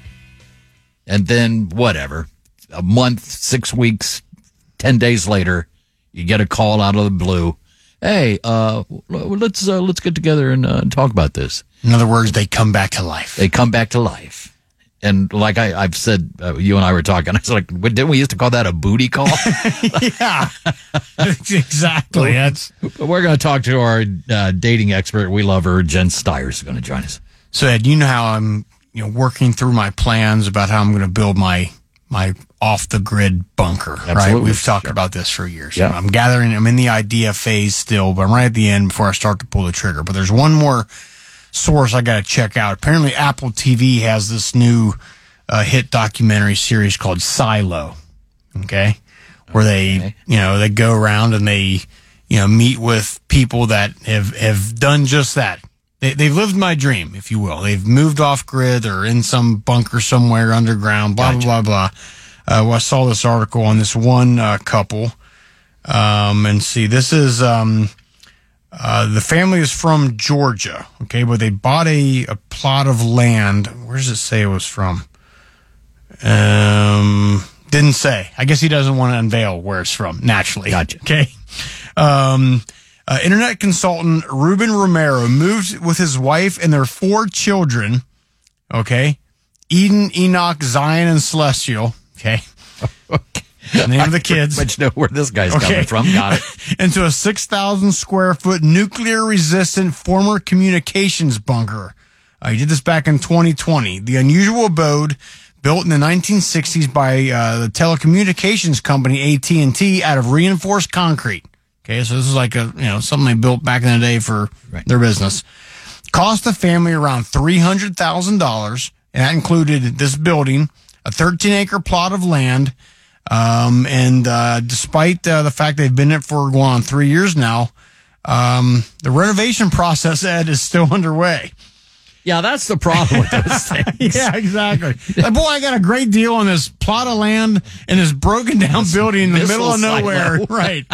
and then whatever, a month, six weeks, 10 days later, you get a call out of the blue. Hey, uh, let's uh, let's get together and uh, talk about this.
In other words, they come back to life.
They come back to life. And like I, I've said, uh, you and I were talking. I was like, "What- didn't we used to call that a booty call?
yeah, exactly. That's
We're going to talk to our uh, dating expert. We love her. Jen Stiers is going to join us.
So Ed, you know how I'm, you know, working through my plans about how I'm going to build my my off the grid bunker. Right?
Absolutely.
We've talked about this for years.
Yeah.
I'm gathering. I'm in the idea phase still, but I'm right at the end before I start to pull the trigger. But there's one more source I got to check out. Apparently, Apple TV has this new uh, hit documentary series called Silo. Okay, where they, you know, they go around and they, you know, meet with people that have have done just that. They, they've lived my dream, if you will. They've moved off grid or in some bunker somewhere underground. Blah blah blah blah. Uh, well, I saw this article on this one uh, couple, um, and see, this is um, uh, the family is from Georgia, okay, but they bought a, a plot of land. Where does it say it was from? Um, didn't say. I guess he doesn't want to unveil where it's from. Naturally, gotcha. Okay. Um, uh, internet consultant Ruben Romero moved with his wife and their four children. Okay, Eden, Enoch, Zion, and Celestial. Okay. The name of the kids.
Much know where this guy's coming from. Got it.
into a 6,000 square foot nuclear resistant former communications bunker. Uh, he did this back in 2020. The unusual abode built in the 1960s by uh, the telecommunications company AT&T out of reinforced concrete. Okay, so this is like a, you know, something they built back in the day for their business. Cost the family around $300,000 and that included this building, a 13 acre plot of land, um, and uh, despite uh, the fact they've been in it for going on three years now, um, the renovation process, Ed, is still underway.
Yeah, that's the problem with those things.
yeah, exactly. Like, boy, I got a great deal on this plot of land and this broken down building in the middle of nowhere. right.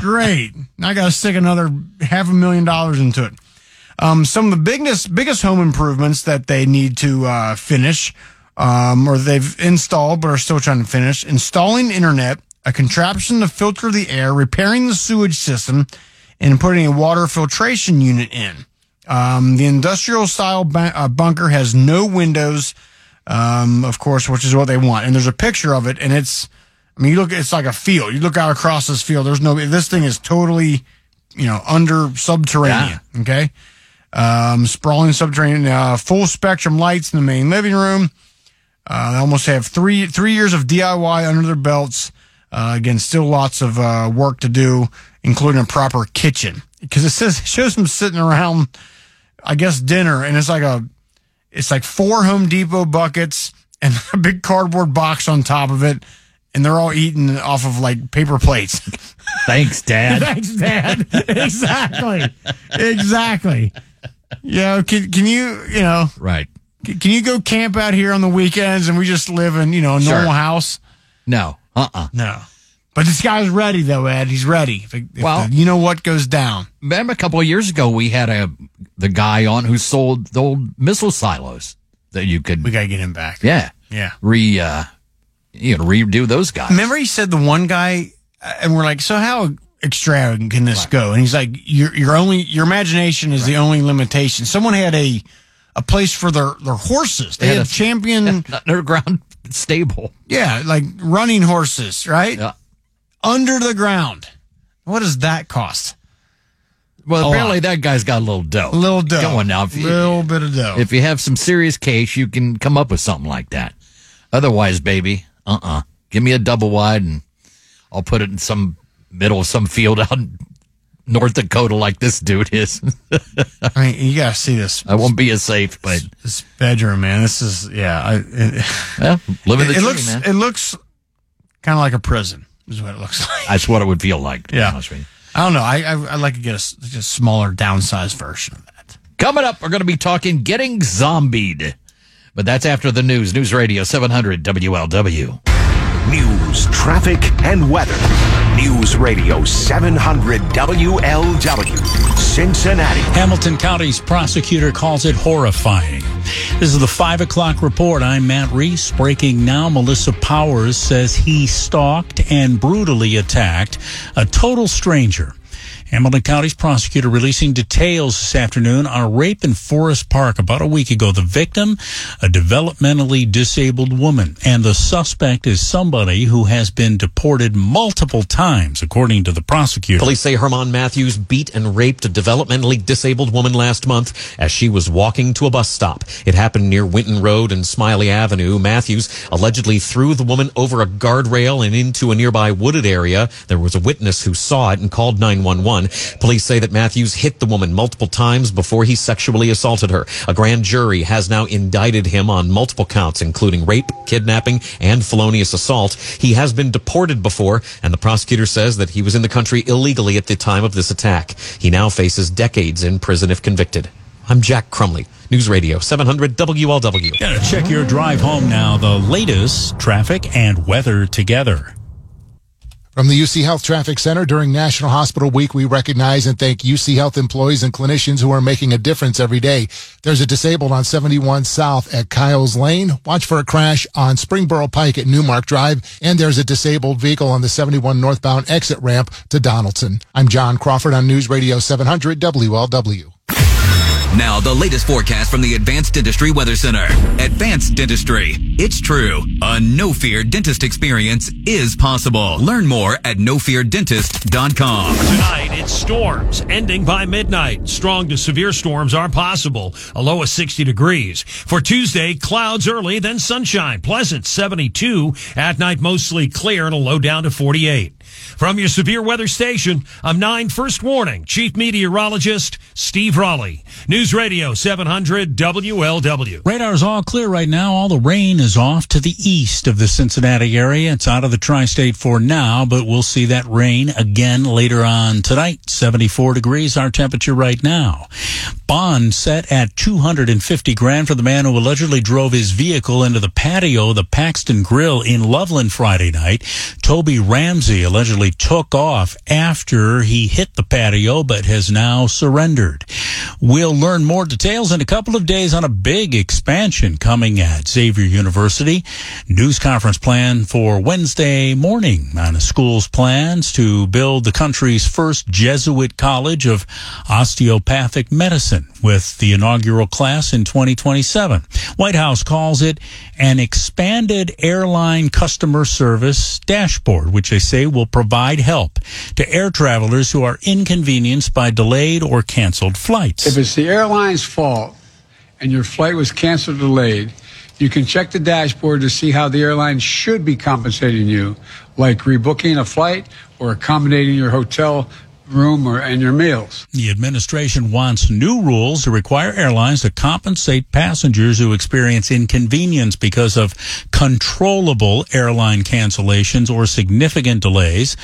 Great. Now I got to stick another half a million dollars into it. Um, some of the biggest biggest home improvements that they need to uh, finish, um, or they've installed but are still trying to finish, installing internet, a contraption to filter the air, repairing the sewage system, and putting a water filtration unit in. Um, the industrial style uh, bunker has no windows, um, of course, which is what they want. And there's a picture of it, and it's, I mean, you look, it's like a field. You look out across this field. There's no, this thing is totally, you know, under subterranean. Okay. Um, sprawling subterranean, uh, full spectrum lights in the main living room. Uh, they almost have three, three years of DIY under their belts. Uh, again, still lots of, uh, work to do, including a proper kitchen. Cause it says, it shows them sitting around, I guess dinner and it's like a, it's like four Home Depot buckets and a big cardboard box on top of it. And they're all eating off of like paper plates.
Thanks, Dad.
Thanks, Dad. exactly. Exactly. Yeah. Can, can you, you know,
Right.
Can, you go camp out here on the weekends and we just live in, you know, a
Sure.
normal house?
No. Uh uh
No. But this guy's ready though, Ed. He's ready. If, if
Well-
the- you know what goes down.
Remember a couple of years ago, we had a the guy on who sold the old missile silos that you could.
We got to get him back.
Yeah.
Yeah.
Re, uh, you know, redo those guys.
Remember he said the one guy, uh, and we're like, so how extravagant can this go? And he's like, your your only your imagination is the only limitation. Someone had a a place for their their horses. They,
They had
had,
a-
champion
underground stable.
Yeah, like running horses, right?
Yeah.
Under the ground. What does that cost?
Well,
A
apparently
lot.
that guy's got a little dough.
A little dough.
On now. A
Little bit of dough.
If you have some serious case, you can come up with something like that. Otherwise, baby, uh uh Give me a double wide and I'll put it in some middle of some field out in North Dakota like this dude is.
I mean, you gotta see this.
I won't be as safe, but
This bedroom, man. This is yeah. I, it,
well, living the
it
dream,
looks
man.
it looks kind of like a prison. Is what it looks like.
That's what it would feel like.
Yeah. I don't know. I I would like to get a, a smaller, downsized version of that.
Coming up, we're going to be talking getting zombied. But that's after the news. News Radio 700 WLW.
News, traffic, and weather. News Radio 700 WLW, Cincinnati.
Hamilton County's prosecutor calls it horrifying. This is the 5 o'clock report. I'm Matt Reese. Breaking now, Melissa Powers says he stalked and brutally attacked a total stranger. Hamilton County's prosecutor releasing details this afternoon on a rape in Forest Park about a week ago. The victim, a developmentally disabled woman, and the suspect is somebody who has been deported multiple times, according to the prosecutor.
Police say Herman Matthews beat and raped a developmentally disabled woman last month as she was walking to a bus stop. It happened near Winton Road and Smiley Avenue. Matthews allegedly threw the woman over a guardrail and into a nearby wooded area. There was a witness who saw it and called 911. Police say that Matthews hit the woman multiple times before he sexually assaulted her. A grand jury has now indicted him on multiple counts, including rape, kidnapping, and felonious assault. He has been deported before, and the prosecutor says that he was in the country illegally at the time of this attack. He now faces decades in prison if convicted. I'm Jack Crumley, News Radio 700 WLW.
Gonna check your drive home now. The latest traffic and weather together.
From the UC Health Traffic Center during National Hospital Week, we recognize and thank UC Health employees and clinicians who are making a difference every day. There's a disabled on 71 South at Kyles Lane. Watch for a crash on Springboro Pike at Newmark Drive. And there's a disabled vehicle on the 71 northbound exit ramp to Donaldson. I'm John Crawford on News Radio 700 WLW.
Now, the latest forecast from the Advanced Dentistry Weather Center. Advanced Dentistry. It's true. A no fear dentist experience is possible. Learn more at nofeardentist.com.
Tonight, it's storms ending by midnight. Strong to severe storms are possible. A low of 60 degrees. For Tuesday, clouds early, then sunshine. Pleasant 72. At night, mostly clear and a low down to 48. From your severe weather station, I'm 9 First Warning, Chief Meteorologist Steve Raleigh. News Radio 700 WLW.
Radar's all clear right now. All the rain is off to the east of the Cincinnati area. It's out of the tri-state for now, but we'll see that rain again later on tonight. 74 degrees our temperature right now. Bond set at 250 grand for the man who allegedly drove his vehicle into the patio of the Paxton Grill in Loveland Friday night. Toby Ramsey took off after he hit the patio, but has now surrendered. We'll learn more details in a couple of days on a big expansion coming at Xavier University. News conference plan for Wednesday morning on the school's plans to build the country's first Jesuit college of osteopathic medicine with the inaugural class in 2027. White House calls it an expanded airline customer service dashboard, which they say will provide help to air travelers who are inconvenienced by delayed or canceled flights.
If it's the airline's fault and your flight was canceled or delayed, you can check the dashboard to see how the airline should be compensating you, like rebooking a flight or accommodating your hotel room or and your meals.
The administration wants new rules to require airlines to compensate passengers who experience inconvenience because of controllable airline cancellations or significant delays.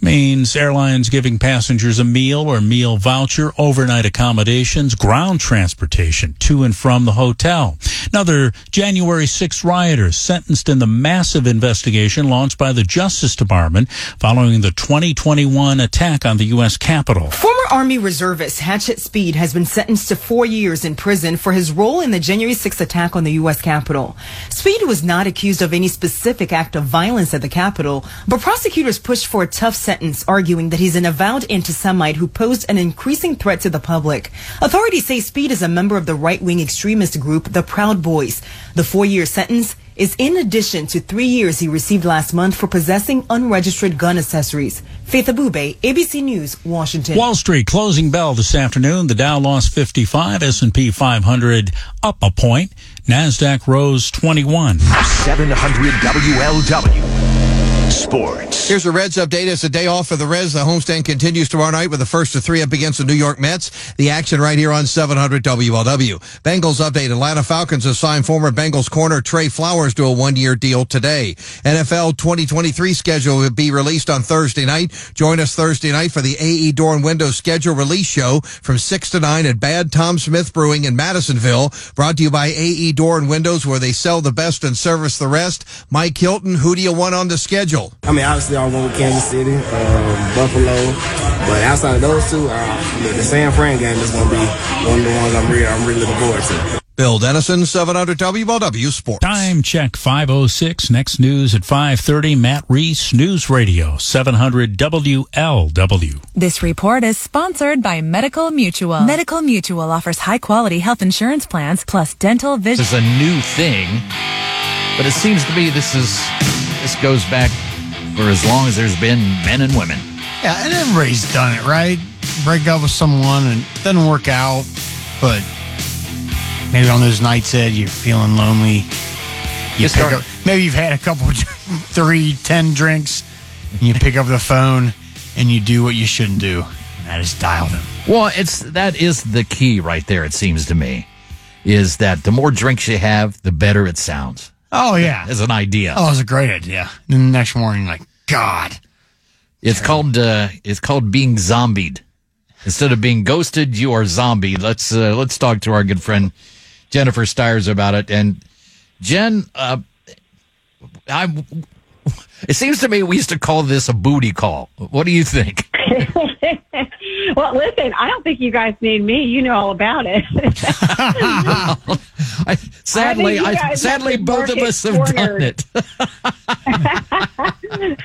Means airlines giving passengers a meal or meal voucher, overnight accommodations, ground transportation to and from the hotel. Another January 6 rioters sentenced in the massive investigation launched by the Justice Department following the 2021 attack on the U.S. U.S. Capitol.
Former Army reservist Hatchet Speed has been sentenced to four years in prison for his role in the January 6th attack on the U.S. Capitol. Speed was not accused of any specific act of violence at the Capitol, but prosecutors pushed for a tough sentence, arguing that he's an avowed anti-Semite who posed an increasing threat to the public. Authorities say Speed is a member of the right-wing extremist group, the Proud Boys. The four-year sentence is in addition to three years he received last month for possessing unregistered gun accessories. Faith Abubey, ABC News, Washington.
Wall Street closing bell this afternoon. The Dow lost 55, S&P 500 up a point. Nasdaq rose 21.
700 WLW. Sports.
Here's a Reds update. It's a day off for the Reds. The homestand continues tomorrow night with the first of three up against the New York Mets. The action right here on 700 WLW. Bengals update. Atlanta Falcons have signed former Bengals corner Tre Flowers to a one-year deal today. NFL 2023 schedule will be released on Thursday night. Join us Thursday night for the AE Door and Window schedule release show from 6 to 9 at Bad Tom Smith Brewing in Madisonville. Brought to you by AE Door and Windows where they sell the best and service the rest. Mike Hilton, who do you want on the schedule?
I mean, obviously, I went with Kansas City, um, Buffalo, but outside of those two, uh, the, the San Fran game is going to be one of the ones I'm really, I'm really looking forward to.
Bill Dennison, 700 WLW Sports.
Time check 506. Next news at 530. Matt Reese, News Radio, 700 WLW.
This report is sponsored by Medical Mutual. Medical Mutual offers high quality health insurance plans plus dental vision.
This is a new thing, but it seems to me this is this goes back for as long as there's been men and women.
Yeah, and everybody's done it, right? Break up with someone and it doesn't work out, but maybe on those nights that you're feeling lonely, you pick up, maybe you've had a couple, three, ten drinks, and you pick up the phone and you do what you shouldn't do, and that is dial them.
Well, it's that is the key right there. It seems to me, is that the more drinks you have, the better it sounds.
Oh yeah,
as an idea.
Oh, it's a great idea. And then the next morning, like God,
It's called uh, it's called being zombied. Instead of being ghosted, you are zombie. Let's uh, let's talk to our good friend Jennifer Stiers about it. And Jen, uh, I it seems to me we used to call this a booty call. What do you think?
well, listen, I don't think you guys need me. You know all about it.
I, sadly,
you
I, sadly, both of us have done it.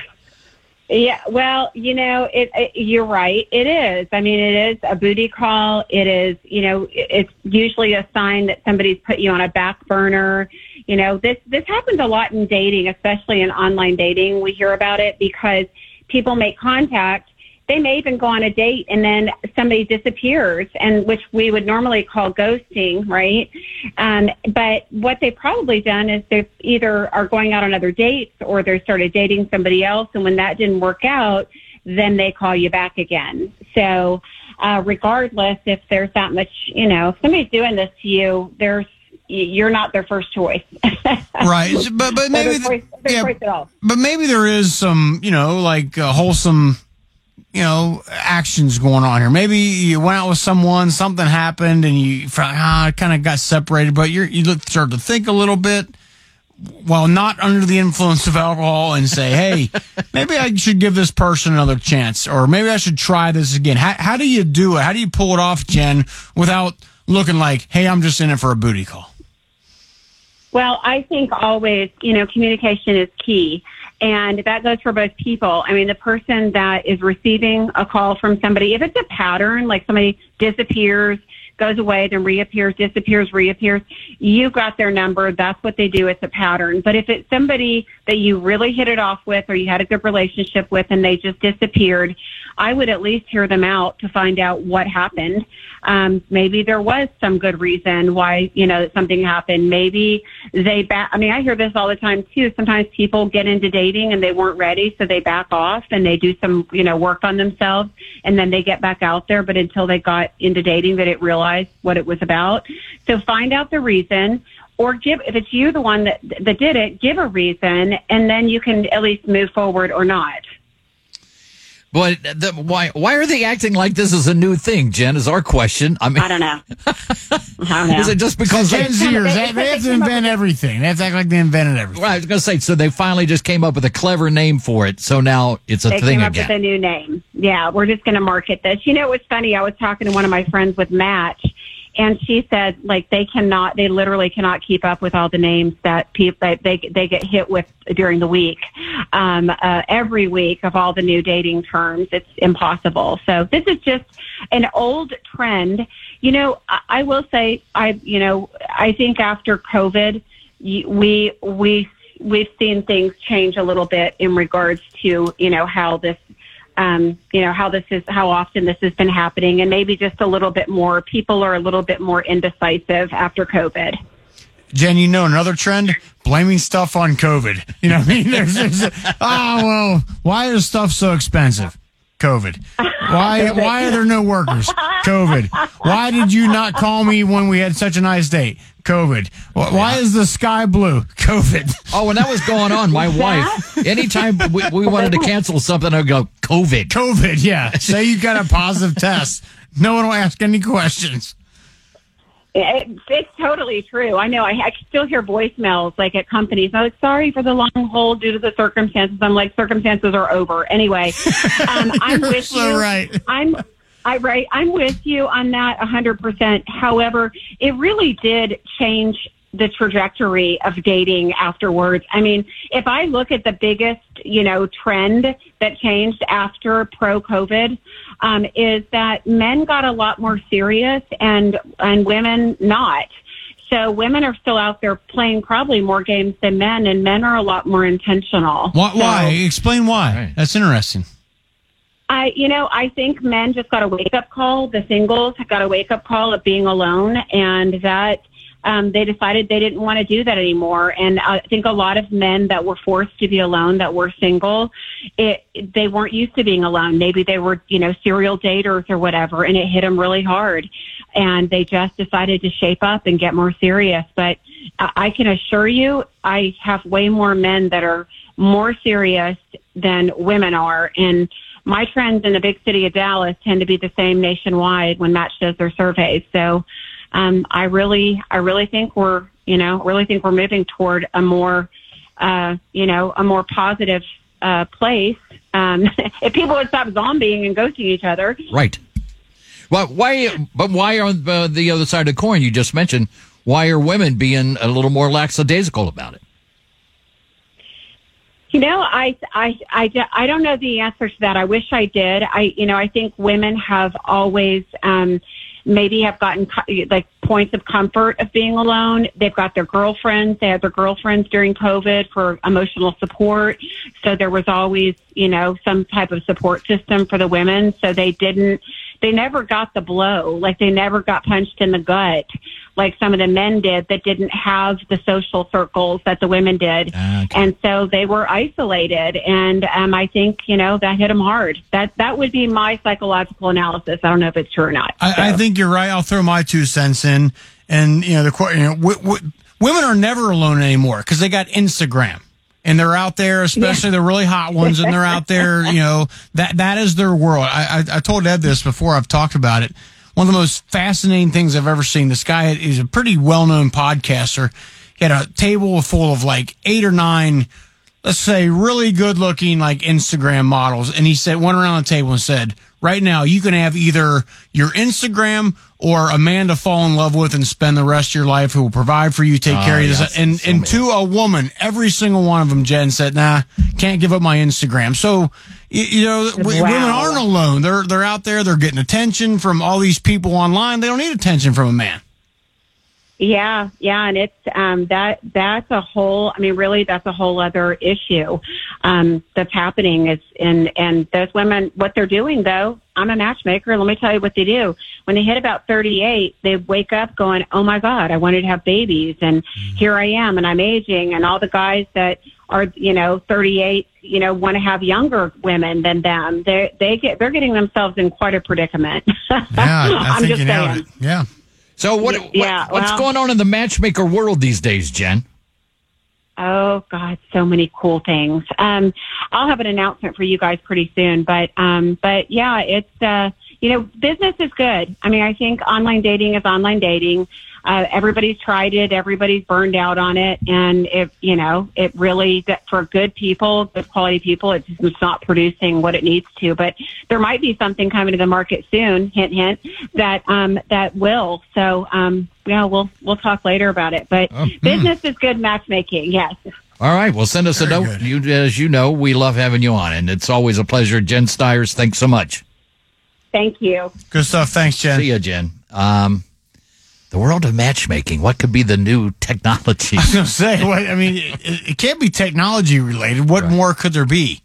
yeah, well, you know, it, it. You're right. It is. I mean, it is a booty call. It is. You know, it- it's usually a sign that somebody's put you on a back burner. You know, this this happens a lot in dating, especially in online dating. We hear about it because people make contact. They may even go on a date and then somebody disappears, and which we would normally call ghosting, right? Um, but what they've probably done is they either are going out on other dates or they started dating somebody else, and when that didn't work out, then they call you back again. So, uh, regardless if there's that much, you know, if somebody's doing this to you, there's you're not their first choice.
right? But but maybe
Their choice-
yeah,
choice
but maybe there is some you know like uh, wholesome you know actions going on here. Maybe you went out with someone, something happened, and you ah kind of got separated. But you're, you look- start to think a little bit. While not under the influence of alcohol, and say, "Hey, maybe I should give this person another chance, or maybe I should try this again." How, how do you do it? How do you pull it off, Jen, without looking like, "Hey, I'm just in it for a booty call"?
Well, I think always, you know, communication is key. And that goes for both people. I mean, the person that is receiving a call from somebody, if it's a pattern, like somebody disappears, goes away, then reappears, disappears, reappears, you got their number. That's what they do. It's a pattern. But if it's somebody that you really hit it off with or you had a good relationship with and they just disappeared, I would at least hear them out to find out what happened. Um, maybe there was some good reason why, you know, something happened. Maybe they back, I mean, I hear this all the time too. Sometimes people get into dating and they weren't ready, so they back off and they do some, you know, work on themselves and then they get back out there. But until they got into dating, they didn't realize what it was about. So find out the reason or give, if it's you, the one that, that did it, give a reason and then you can at least move forward or not.
But the, why why are they acting like this is a new thing, Jen? Is our question. I mean,
I don't know. I don't know.
Is it just because
Gen
they,
Zers, they, they have to invent everything. They have to act like they invented everything.
Well, I was going to say, so they finally just came up with a clever name for it. So now it's a
they
thing
came up
again.
with a new name. Yeah, we're just going to market this. You know, it was funny? I was talking to one of my friends with Match, and she said like they cannot, they literally cannot keep up with all the names that people that they they get hit with during the week, um, uh, every week of all the new dating terms. It's impossible. So this is just an old trend. You know, I, I will say, I you know, I think after COVID, we we we've seen things change a little bit in regards to you know how this um, you know how this is how often this has been happening and maybe just a little bit more people are a little bit more indecisive after covid
Jen, you know another trend? Blaming stuff on COVID. You know what I mean? There's, there's oh, well, why is stuff so expensive? COVID. Why, why are there no workers? COVID. Why did you not call me when we had such a nice date? COVID. Why, why is the sky blue? COVID.
Oh, when that was going on, my wife, anytime we, we wanted to cancel something, I'd go, COVID.
COVID, yeah. Say you got a positive test. No one will ask any questions.
it, it's totally true i know I, I still hear voicemails like at companies i'm like sorry for the long hold due to the circumstances i'm like circumstances are over anyway um, i'm
You're
with
so
you
right.
i'm I right. I'm with you on that 100%. However, it really did change the trajectory of dating afterwards. I mean, if I look at the biggest, you know, trend that changed after pro COVID, um, is that men got a lot more serious and, and women not. So women are still out there playing probably more games than men and men are a lot more intentional.
Why?
So-
why? Explain why. That's interesting.
I, you know, I think men just got a wake up call. The singles got a wake up call of being alone, and that um, they decided they didn't want to do that anymore. And I think a lot of men that were forced to be alone, that were single, it they weren't used to being alone. Maybe they were, you know, serial daters or whatever, and it hit them really hard. And they just decided to shape up and get more serious. But I I can assure you, I have way more men that are more serious than women are, and my trends in the big city of Dallas tend to be the same nationwide when Match does their surveys. So, um, I really, I really think we're, you know, really think we're moving toward a more, uh, you know, a more positive, uh, place. Um, if people would stop zombieing and ghosting each other.
Right. Well, why? But why on uh, the other side of the coin? You just mentioned why are women being a little more lackadaisical about it?
You know, I, I, I, I don't know the answer to that. I wish I did. I, you know, I think women have always, um, maybe have gotten co- like points of comfort of being alone. They've got their girlfriends. They had their girlfriends during COVID for emotional support. So there was always, you know, some type of support system for the women. So they didn't, they never got the blow. Like they never got punched in the gut like some of the men did that didn't have the social circles that the women did. And so they were isolated. And um, I think, you know, that hit them hard. That, that would be my psychological analysis. I don't know if it's true or not.
I, I think you're right. I'll throw my two cents in, and you know the you know w- w- women are never alone anymore because they got Instagram. And they're out there, especially the really hot ones, and they're out there. You know that that is their world. I, I I told Ed this before. I've talked about it. One of the most fascinating things I've ever seen. This guy is a pretty well known podcaster. He had a table full of like eight or nine, let's say, really good looking like Instagram models. And he said, went around the table and said, right now you can have either your Instagram or a man to fall in love with and spend the rest of your life who will provide for you, take
Oh,
care of you.
yes,
and
so
and to a woman, every single one of them, Jen said, nah, can't give up my Instagram. So, you, you know,
Wow.
women aren't alone. They're, they're out there. They're getting attention from all these people online. They don't need attention from a man.
Yeah, yeah, and it's um that that's a whole I mean really that's a whole other issue um that's happening is and and those women what they're doing though, I'm a matchmaker, let me tell you what they do. When they hit about 38, they wake up going, "Oh my god, I wanted to have babies and here I am and I'm aging and all the guys that are, you know, 38, you know, want to have younger women than them. They they get they're getting themselves in quite a predicament.
Yeah, I
I'm
think
just
you nailed
saying.
it. Yeah.
So what?
Yeah,
what- what's
well-
going on in the matchmaker world these days, Jen?
Oh God, so many cool things. Um, I'll have an announcement for you guys pretty soon, but um, but yeah, it's uh, you know, business is good. I mean, I think online dating is online dating. Uh, everybody's tried it. Everybody's burned out on it. And it, you know, it really, that for good people, good quality people, it's just not producing what it needs to. But there might be something coming to the market soon, hint, hint, that, um, that will. So, um, yeah, we'll, we'll talk later about it. But
Oh, hmm.
business is good matchmaking. Yes.
All right. Well, send us a note. You, as you know, we love having you on, and it's always a pleasure. Jen Stiers, thanks so much.
Thank you.
Good stuff. Thanks, Jen.
See you, Jen. Um, the world of matchmaking. What could be the new technology?
I was going to say, what, I mean, it, it can't be technology related. What more could there be?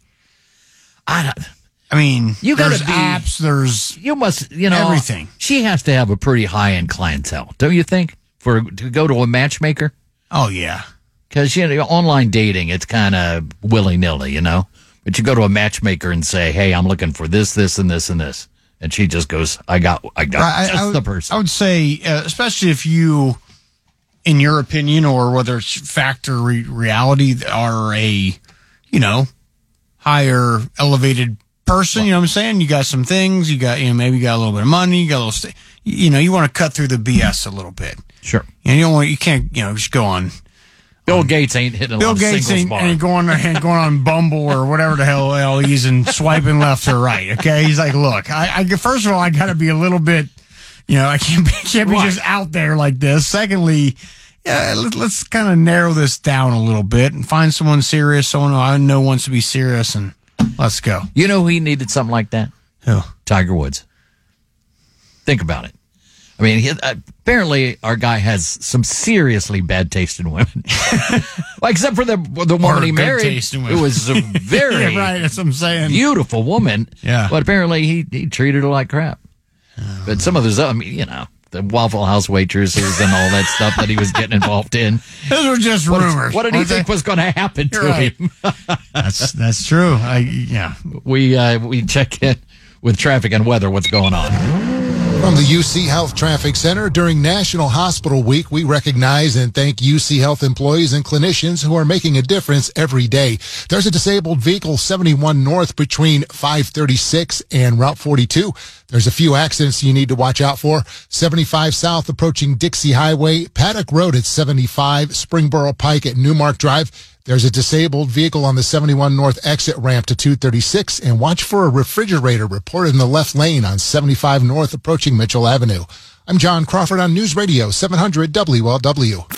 I, don't.
I mean,
You gotta
there's
be-
apps. There's
you must, you know,
everything.
She has to have a pretty high end clientele, don't you think? For to go to a matchmaker,
Oh yeah,
because you know, online dating, it's kind of willy nilly, you know. But you go to a matchmaker and say, "Hey, I'm looking for this, this, and this, and this," and she just goes, "I got, I got
I,
just
I would,
the person."
I would say, uh, especially if you, in your opinion, or whether it's fact or re- reality, are a, you know, higher elevated person. You know what I'm saying? You got some things. You got, you know, maybe you got a little bit of money. You got a little, st- you know, you want to cut through the BS a little bit.
Sure.
And you don't want, you can't, you know, just go on.
Bill Gates ain't hitting a
Bill Gates ain't, ain't going ain't going on Bumble or whatever the hell, hell he's and swiping left or right. Okay, he's like, look, I, I first of all, I got to be a little bit, you know, I can't be, can't be
Right.
just out there like this. Secondly, yeah, let, let's kind of narrow this down a little bit and find someone serious, someone I know wants to be serious, and let's go.
You know he needed something like that?
Who?
Tiger Woods. Think about it. I mean, he, apparently our guy has some seriously bad taste in women. well, except for the the woman he married,
taste in women.
who was a very
Yeah, right. That's what I'm saying.
beautiful woman.
Yeah.
but apparently he he treated her like crap. But some of those, I mean, you know, the Waffle House waitresses and all that stuff that he was getting involved in.
Those were just
What,
rumors.
what did he think
they?
was going to happen
You're
to
right.
him?
That's that's true. I yeah.
we uh, we check in with traffic and weather. What's going on?
From the UC Health Traffic Center, during National Hospital Week, we recognize and thank UC Health employees and clinicians who are making a difference every day. There's a disabled vehicle 71 north between 536 and Route 42. There's a few accidents you need to watch out for. 75 south approaching Dixie Highway, Paddock Road at 75, Springboro Pike at Newmark Drive. There's a disabled vehicle on the 71 North exit ramp to 236 and watch for a refrigerator reported in the left lane on 75 North approaching Mitchell Avenue. I'm John Crawford on News Radio 700 WLW.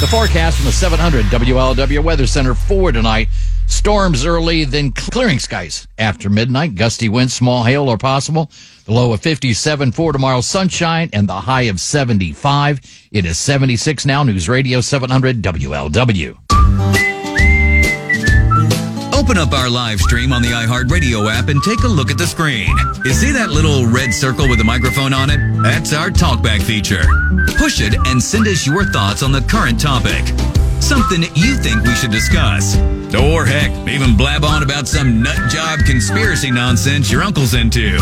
The forecast from the 700 WLW Weather Center for tonight. Storms early, then clearing skies after midnight. Gusty winds, small hail are possible. The low of 57 for tomorrow, sunshine, and the high of 75. It is 76 now. News Radio 700 WLW.
Open up our live stream on the iHeartRadio app and take a look at the screen. You see that little red circle with a microphone on it? That's our talkback feature. Push it and send us your thoughts on the current topic. Something that you think we should discuss. Or heck, even blab on about some nut job conspiracy nonsense your uncle's into.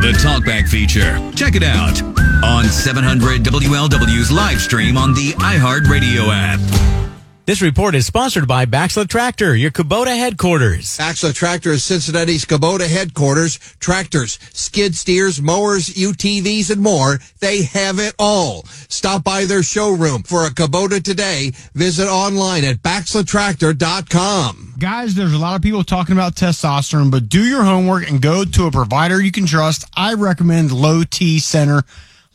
The Talkback feature. Check it out on 700 WLW's live stream on the iHeartRadio app.
This report is sponsored by Baxla Tractor, your Kubota headquarters.
Baxla Tractor is Cincinnati's Kubota headquarters. Tractors, skid steers, mowers, UTVs, and more. They have it all. Stop by their showroom for a Kubota today. Visit online at BaxlaTractor.com.
Guys, there's a lot of people talking about testosterone, but do your homework and go to a provider you can trust. I recommend Low T Center.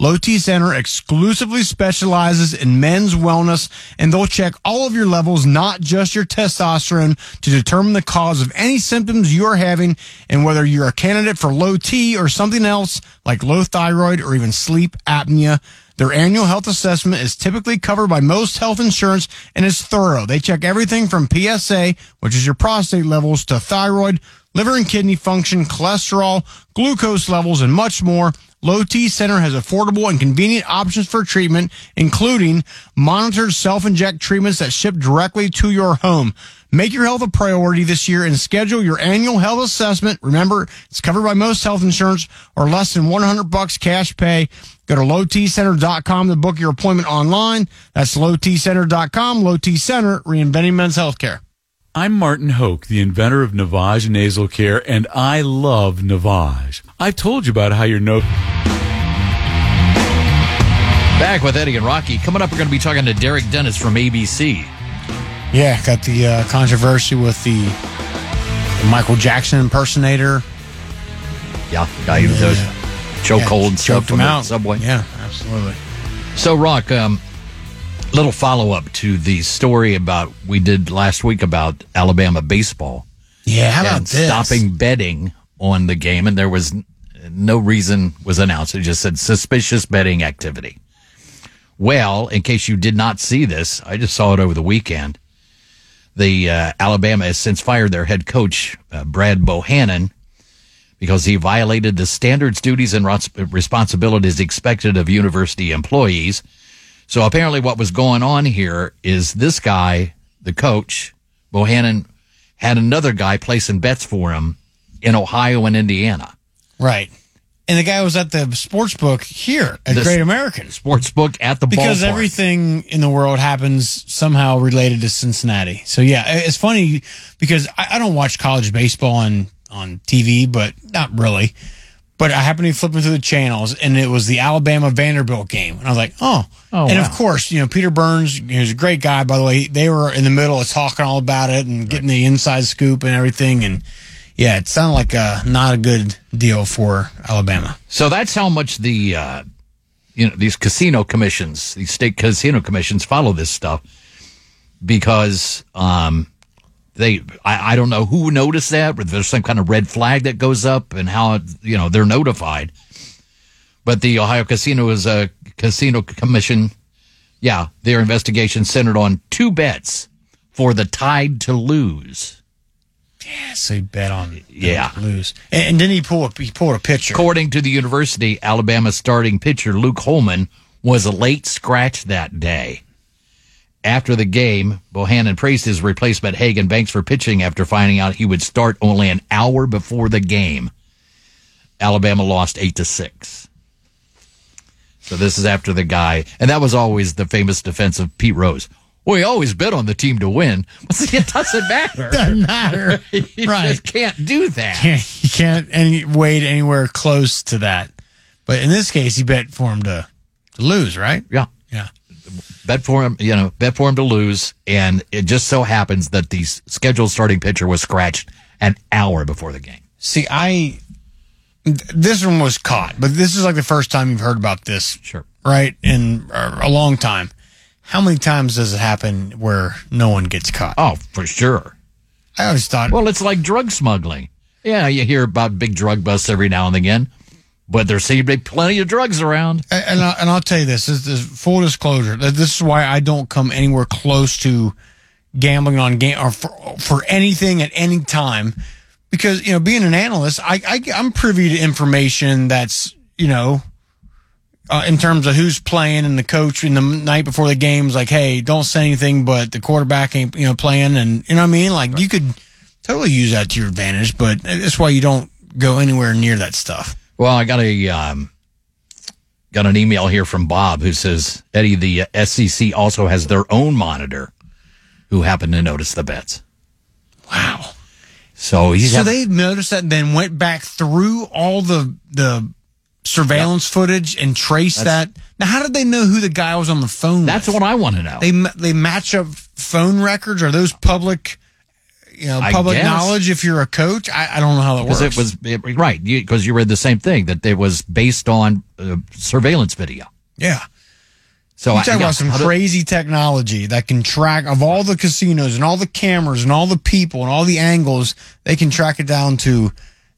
Low T Center exclusively specializes in men's wellness and they'll check all of your levels, not just your testosterone, to determine the cause of any symptoms you're having and whether you're a candidate for low T or something else like low thyroid or even sleep apnea. Their annual health assessment is typically covered by most health insurance and is thorough. They check everything from PSA, which is your prostate levels, to thyroid, liver and kidney function, cholesterol, glucose levels, and much more. Low T Center has affordable and convenient options for treatment, including monitored self-inject treatments that ship directly to your home. Make your health a priority this year and schedule your annual health assessment. Remember, it's covered by most health insurance or less than 100 bucks cash pay. Go to lowtcenter.com to book your appointment online. That's lowtcenter.com. Low T Center, reinventing men's healthcare.
I'm Martin Hoke, the inventor of Navage Nasal Care, and I love Navage. I've told you about how your nose.
Back with Eddie and Rocky. Coming up, we're going to be talking to Derek Dennis from ABC.
Yeah, got the uh, controversy with the, the Michael Jackson impersonator.
Yeah, guy who does chokehold and stuff
choked
on
him
the
out.
subway.
Yeah, absolutely.
So, Rock, um, little follow up to the story about we did last week about Alabama baseball.
Yeah, how about this?
stopping betting on the game, and there was no reason was announced. It just said suspicious betting activity. Well, in case you did not see this, I just saw it over the weekend. The uh, Alabama has since fired their head coach uh, Brad Bohannon because he violated the standards, duties, and responsibilities expected of university employees. So apparently, what was going on here is this guy, the coach, Bohannon, had another guy placing bets for him in Ohio and Indiana.
Right. And the guy was at the sports book here at
The
Great American.
Sports book at the
because
ballpark.
everything in the world happens somehow related to Cincinnati. So yeah, it's funny because I, I don't watch college baseball on on TV, but not really. But I happened to be flipping through the channels, and it was the Alabama Vanderbilt game, and I was like, oh.
Oh,
and
wow.
of course, you know Peter Burns, who's a great guy, by the way. They were in the middle of talking all about it and getting the inside scoop and everything, and yeah, it sounded like a not a good deal for Alabama.
So that's how much the uh, you know these casino commissions, these state casino commissions, follow this stuff because um, they I, I don't know who noticed that, but there's some kind of red flag that goes up and how you know they're notified. But the Ohio Casino is a casino commission. Yeah, their investigation centered on two bets for the Tide to lose.
Yeah, so he bet on
Yeah.
lose, and, and then he pulled he pulled a picture.
According to the university, Alabama starting pitcher Luke Holman was a late scratch that day. After the game, Bohannon praised his replacement Hagan Banks for pitching after finding out he would start only an hour before the game. Alabama lost eight to six. So this is after the guy, and that was always the famous defense of Pete Rose. Well, he always bet on the team to win. But see, it doesn't matter.
Doesn't matter.
you
Right.
just can't do that.
Can't, you can't any wade anywhere close to that. But in this case, he bet for him to, to lose, right?
Yeah. Bet for him, you know, bet for him to lose, and it just so happens that the scheduled starting pitcher was scratched an hour before the game.
See, I this one was caught, but this is like the first time you've heard about this,
sure,
right? In a long time. How many times does it happen where no one gets caught?
Oh, for sure.
I always thought.
Well, it's like drug smuggling. Yeah, you hear about big drug busts every now and again, but there seem to be plenty of drugs around.
And, and, I, and I'll tell you this, this is full disclosure. This is why I don't come anywhere close to gambling on game or for, for anything at any time. Because, you know, being an analyst, I, I, I'm privy to information that's, you know, uh, in terms of who's playing and the coach in the night before the game's like, hey, don't say anything, but the quarterback ain't, you know, playing. And, you know what I mean? Like, you could totally use that to your advantage, but that's why you don't go anywhere near that stuff.
Well, I got a um, got an email here from Bob who says Eddie, the uh, SEC also has their own monitor who happened to notice the bets.
Wow.
So he's
so
have-
they noticed that and then went back through all the the surveillance footage and traced
That's-
that. Now, how did they know who the guy was on the phone?
That's
with?
what I want to know.
They they match up phone records. Are those public? You know, public knowledge. If you're a coach, I, I don't know how that works.
It was it, right, because you read the same thing that it was based on uh, surveillance video.
yeah.
So
you
yeah,
about some
how do-
crazy technology that can track of all the casinos and all the cameras and all the people and all the angles. They can track it down to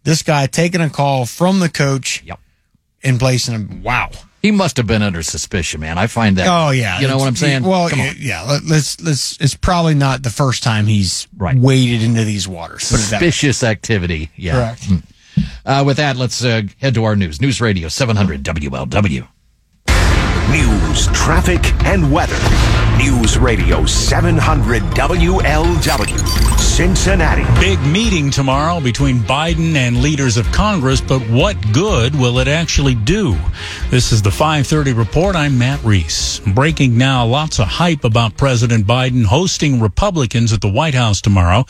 this guy taking a call from the coach.
Yep.
And placing him. Wow.
He must have been under suspicion, man. I find that.
Oh yeah,
you know what I'm saying.
Well,
Come on.
yeah, yeah. Let, let's let's. It's probably not the first time he's
Right.
waded into these waters. Put it that way.
suspicious activity. Yeah.
Correct.
Mm. Uh, with that, let's uh, head to our news. News Radio 700 WLW.
News, traffic, and weather. News Radio 700 WLW. Cincinnati.
Big meeting tomorrow between Biden and leaders of Congress, but what good will it actually do? This is the 530 report. I'm Matt Reese. Breaking now, lots of hype about President Biden hosting Republicans at the White House tomorrow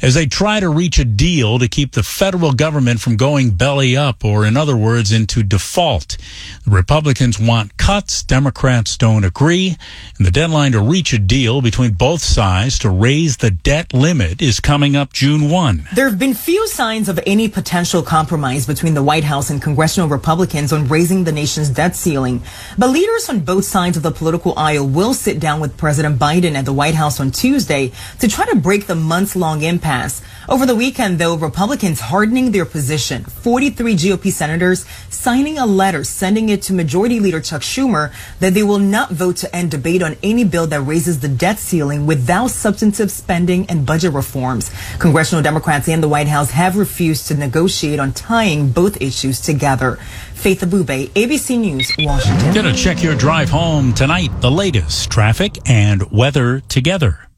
as they try to reach a deal to keep the federal government from going belly up, or in other words, into default. The Republicans want cuts. Democrats don't agree. And the deadline to reach a deal between both sides to raise the debt limit is coming up June 1.
There have been few signs of any potential compromise between the White House and congressional Republicans on raising the nation's debt ceiling. But leaders on both sides of the political aisle will sit down with President Biden at the White House on Tuesday to try to break the months long impasse. Over the weekend, though, Republicans hardening their position. 43 GOP senators signing a letter sending it to Majority Leader Chuck Schumer that they will not vote to end debate on any bill that raises the debt ceiling without substantive spending and budget reforms. Congressional Democrats and the White House have refused to negotiate on tying both issues together. Faith Abubey, ABC News, Washington.
Gonna check your drive home tonight. The latest traffic and weather together.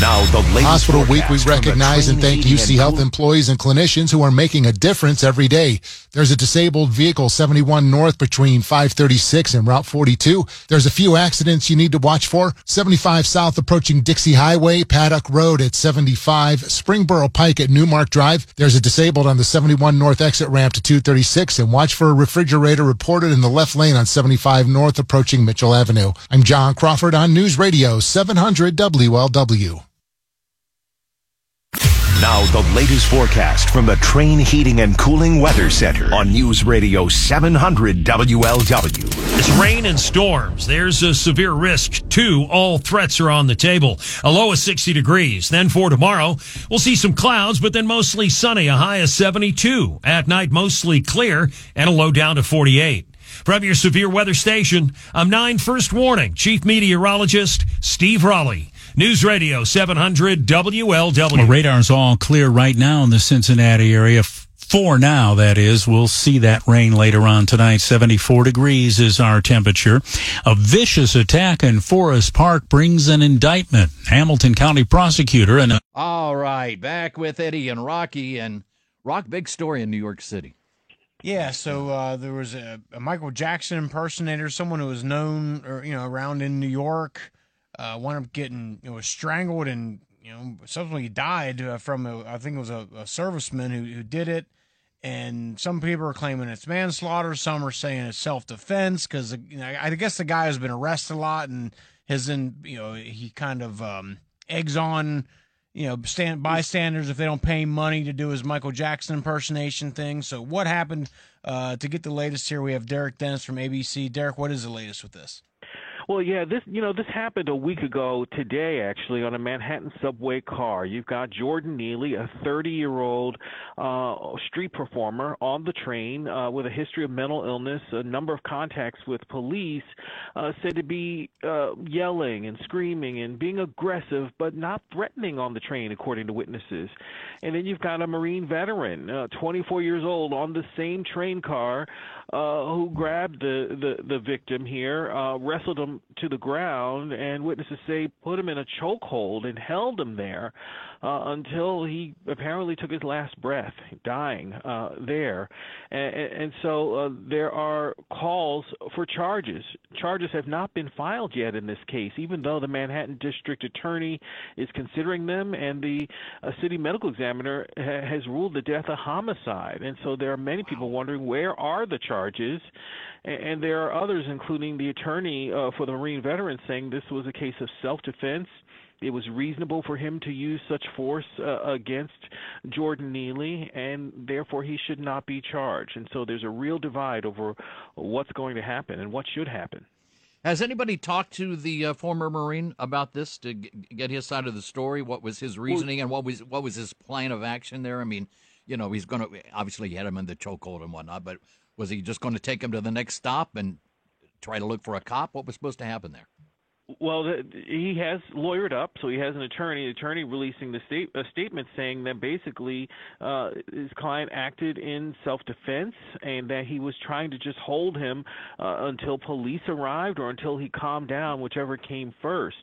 Now the latest
Hospital Week, we
forecast from the
recognize and thank UC
and
Health employees and clinicians who are making a difference every day. There's a disabled vehicle 71 north between 536 and Route 42. There's a few accidents you need to watch for. 75 south approaching Dixie Highway, Paddock Road at 75, Springboro Pike at Newmark Drive. There's a disabled on the 71 north exit ramp to 236 and watch for a refrigerator reported in the left lane on 75 north approaching Mitchell Avenue. I'm John Crawford on News Radio 700 WLW.
Now the latest forecast from the Trane Heating and Cooling Weather Center on News Radio 700 WLW.
It's rain and storms. There's a severe risk, too. All threats are on the table. A low of 60 degrees. Then for tomorrow, we'll see some clouds, but then mostly sunny, a high of 72. At night, mostly clear, and a low down to 48. From your severe weather station, I'm 9 First Warning Chief Meteorologist Steve Raleigh. News Radio 700 WLW.
Well, radar's all clear right now in the Cincinnati area. For now, that is. We'll see that rain later on tonight. 74 degrees is our temperature. A vicious attack in Forest Park brings an indictment. Hamilton County prosecutor and
All right, back with Eddie and Rocky and Rock. Big story in New York City.
Yeah, so uh, there was a, a Michael Jackson impersonator, someone who was known or you know around in New York, uh, wound up getting you know strangled and you know subsequently died uh, from a, I think it was a, a serviceman who, who did it, and some people are claiming it's manslaughter, some are saying it's self defense because you know, I guess the guy has been arrested a lot and has in you know he kind of um, eggs on you know, stand bystanders if they don't pay money to do his Michael Jackson impersonation thing. So, what happened? Uh, to get the latest here, we have Derek Dennis from ABC. Derek, what is the latest with this?
Well, yeah, this you know this happened a week ago today actually on a Manhattan subway car. You've got Jordan Neely, a 30-year-old uh, street performer on the train uh, with a history of mental illness, a number of contacts with police, uh, said to be uh, yelling and screaming and being aggressive, but not threatening on the train, according to witnesses. And then you've got a Marine veteran, uh, 24 years old, on the same train car, uh, who grabbed the the, the victim here, uh, wrestled him to the ground, and witnesses say put him in a chokehold and held him there until he apparently took his last breath, dying uh, there. And, and so uh, there are calls for charges. Charges have not been filed yet in this case, even though the Manhattan District Attorney is considering them, and the uh, city medical examiner ha- has ruled the death a homicide. And so there are many people wondering where are the charges. And and there are others, including the attorney uh, for the Marine veteran, saying this was a case of self-defense. It was reasonable for him to use such force uh, against Jordan Neely, and therefore he should not be charged. And so there's a real divide over what's going to happen and what should happen.
Has anybody talked to the uh, former Marine about this to g- get his side of the story? What was his reasoning and what was what was his plan of action there? I mean, you know, he's going to obviously he had him in the chokehold and whatnot, but was he just going to take him to the next stop and try to look for a cop? What was supposed to happen there?
Well, the, he has lawyered up, so he has an attorney. The attorney releasing the state a statement saying that basically uh, his client acted in self-defense and that he was trying to just hold him uh, until police arrived or until he calmed down, whichever came first.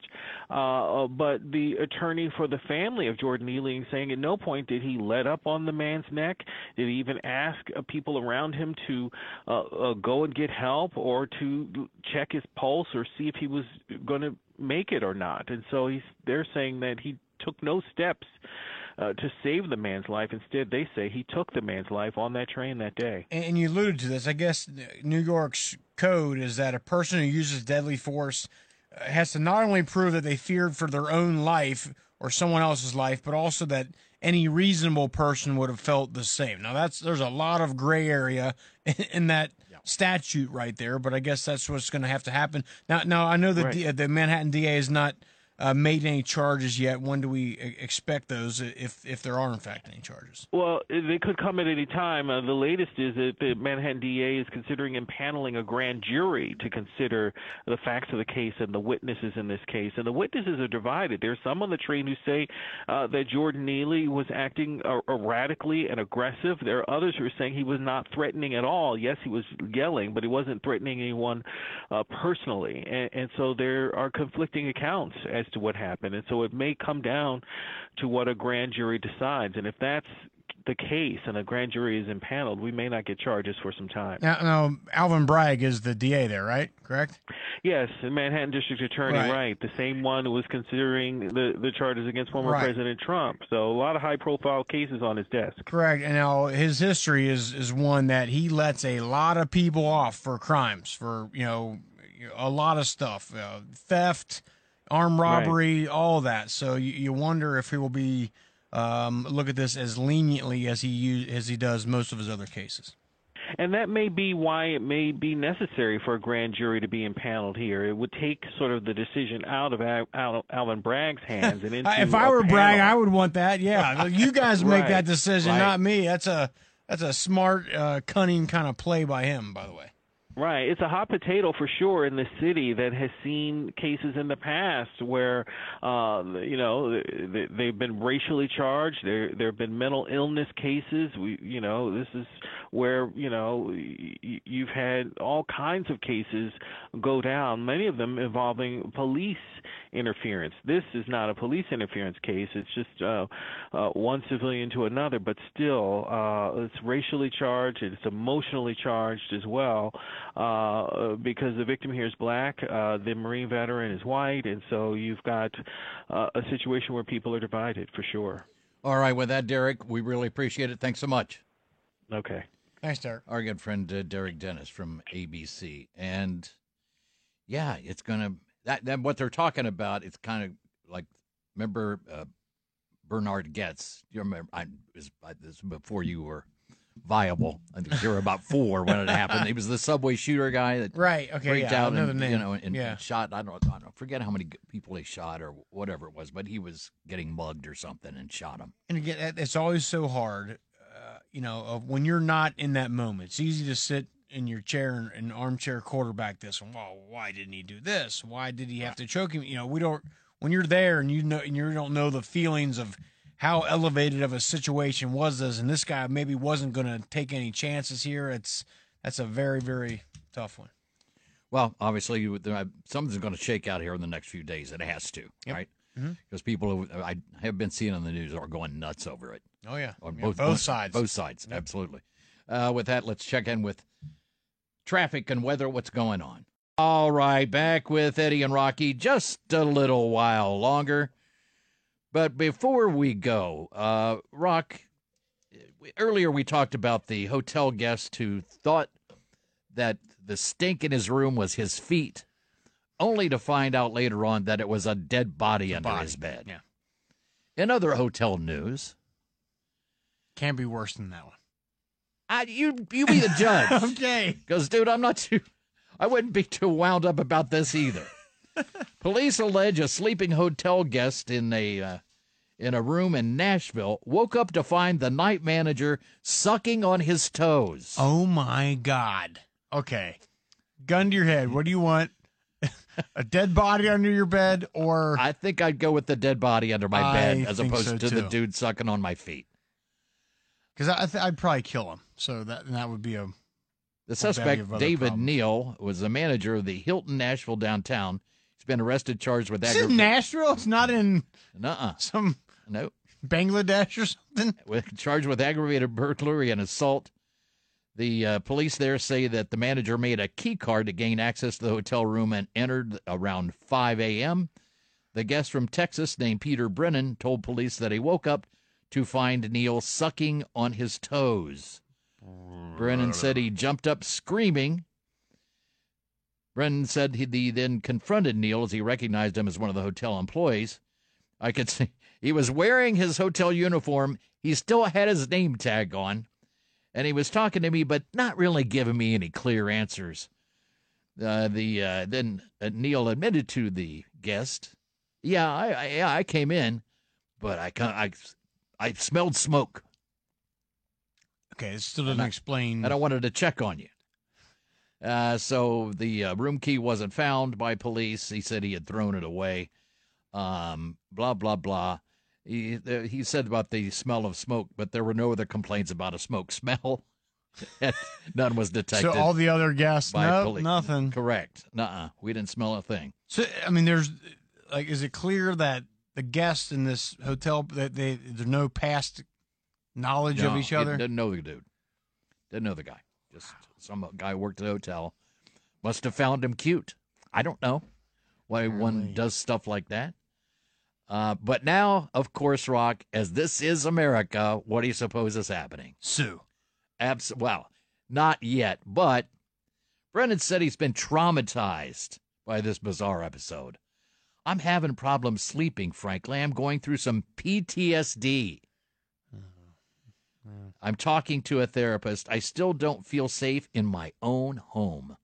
Uh, but the attorney for the family of Jordan is saying at no point did he let up on the man's neck. Did he even ask uh, people around him to uh, uh, go and get help or to check his pulse or see if he was going to make it or not. And so he's they're saying that he took no steps uh, to save the man's life. Instead, they say he took the man's life on that train that day.
And you alluded to this. I guess New York's code is that a person who uses deadly force uh, has to not only prove that they feared for their own life or someone else's life, but also that any reasonable person would have felt the same. Now that's there's a lot of gray area in that statute right there, but I guess that's what's going to have to happen. Now, now I know that
Right.
the, uh, the Manhattan DA is not uh, made any charges yet. When do we expect those, if if there are in fact any charges?
Well, they could come at any time. Uh, the latest is that the Manhattan DA is considering impaneling a grand jury to consider the facts of the case and the witnesses in this case. And the witnesses are divided. There's some on the train who say uh, that Jordan Neely was acting uh, erratically and aggressive. There are others who are saying he was not threatening at all. Yes, he was yelling, but he wasn't threatening anyone uh, personally. And, and so there are conflicting accounts as to what happened. And so it may come down to what a grand jury decides. And if that's the case and a grand jury is impaneled, we may not get charges for some time.
Now, now Alvin Bragg is the DA there, right? Correct.
Yes, the Manhattan District Attorney,
Right.
right. The same one who was considering the, the charges against former
Right.
President Trump. So a lot of high profile cases on his desk.
Correct. And now his history is is one that he lets a lot of people off for crimes, for you know, a lot of stuff, uh, theft, armed robbery, all that. So you, you wonder if he will be um, look at this as leniently as he use, as he does most of his other cases.
And that may be why it may be necessary for a grand jury to be impaneled here. It would take sort of the decision out of Al- Al- Alvin Bragg's hands and into
if I were Bragg. I would want that. Yeah, you guys make
Right,
that decision,
right.
not me. That's a that's a smart, uh, cunning kind of play by him. By the way.
Right. It's a hot potato for sure in the city that has seen cases in the past where, uh, you know, they- they've been racially charged. There, there have been mental illness cases. We, you know, this is where, you know, you've had all kinds of cases go down, many of them involving police interference. This is not a police interference case. It's just, uh, uh, one civilian to another, but still, uh, it's racially charged. It's emotionally charged as well uh, because the victim here is black, uh, the Marine veteran is white, and so you've got uh, a situation where people are divided for sure.
All right, with that, Derek, we really appreciate it. Thanks so much.
Okay.
Thanks, Derek.
Our good friend uh, Derek Dennis from ABC, and yeah, it's gonna that that what they're talking about. It's kind of like remember uh, Bernhard Goetz. You remember? I was this was before you were viable. I think you were about four when it happened. He was the subway shooter guy that
Right, okay,
freaked
yeah,
out and you know and
Yeah.
shot. I don't I don't forget how many people he shot or whatever it was, but he was getting mugged or something and shot him.
And again, it's always so hard, uh, you know, of when you're not in that moment. It's easy to sit in your chair and, and armchair quarterback this one. Well, why didn't he do this? Why did he have to choke him? You know, we don't. When you're there and you know and you don't know the feelings of how elevated of a situation was this, and this guy maybe wasn't going to take any chances here. It's that's a very very tough one.
Well, obviously, you- something's going to shake out here in the next few days. It has to, right?
Mhm.
Because people who I have been seeing on the news are going nuts over it.
Oh yeah,
On
Yeah,
both,
both sides.
Both sides, absolutely. Uh, with that, let's check in with traffic and weather. What's going on? All right, back with Eddie and Rocky just a little while longer. But before we go, uh, Rock, earlier we talked about the hotel guest who thought that the stink in his room was his feet, only to find out later on that it was a dead body under
body,
his bed.
yeah.
In other hotel news,
Can't be worse than that one.
I, you you be the judge.
okay.
Because, dude, I'm not too. I wouldn't be too wound up about this either. Police allege a sleeping hotel guest in a uh, in a room in Nashville woke up to find the night manager sucking on his toes.
Oh my God. Okay. Gun to your head. What do you want? a dead body under your bed, or
I think I'd go with the dead body under my
I
bed as opposed
so,
to the dude sucking on my feet.
because I th- I'd probably kill him. So that that would be a
The suspect, David. Neal, was the manager of the Hilton Nashville downtown. Been arrested, charged with
This is
aggravated.
Nashville. It's not in
Nuh-uh.
some
no
Bangladesh or something.
with charged with aggravated burglary and assault. The uh, police there say that the manager made a key card to gain access to the hotel room and entered around 5 a.m. The guest from Texas named Peter Brennan told police that he woke up to find Neil sucking on his toes. Brennan said he jumped up screaming. Brennan said he, he then confronted Neil as he recognized him as one of the hotel employees. I could see he was wearing his hotel uniform. He still had his name tag on, and he was talking to me, but not really giving me any clear answers. Uh, the uh, then uh, Neil admitted to the guest, "Yeah, I, I yeah I came in, but I I I smelled smoke,
Okay, it still doesn't explain.
and I wanted to check on you." Uh, so the uh, room key wasn't found by police. He said he had thrown it away. Um, blah blah blah. He he said about the smell of smoke, but there were no other complaints about a smoke smell. None was detected.
So all the other guests, no,
police.
nothing.
Correct. Nuh-uh. We didn't smell a thing.
So I mean, there's like, is it clear that the guests in this hotel that they there's no past knowledge of each
he
other?
Didn't know the dude. Didn't know the guy. Just some guy worked at the hotel. Must have found him cute. I don't know why one does stuff like that. Uh, but now, of course, Rock, as this is America, what do you suppose is happening?
Sue.
Abs- well, not yet, but Brennan said he's been traumatized by this bizarre episode. I'm having problems sleeping, frankly. I'm going through some PTSD. I'm talking to a therapist. I still don't feel safe in my own home.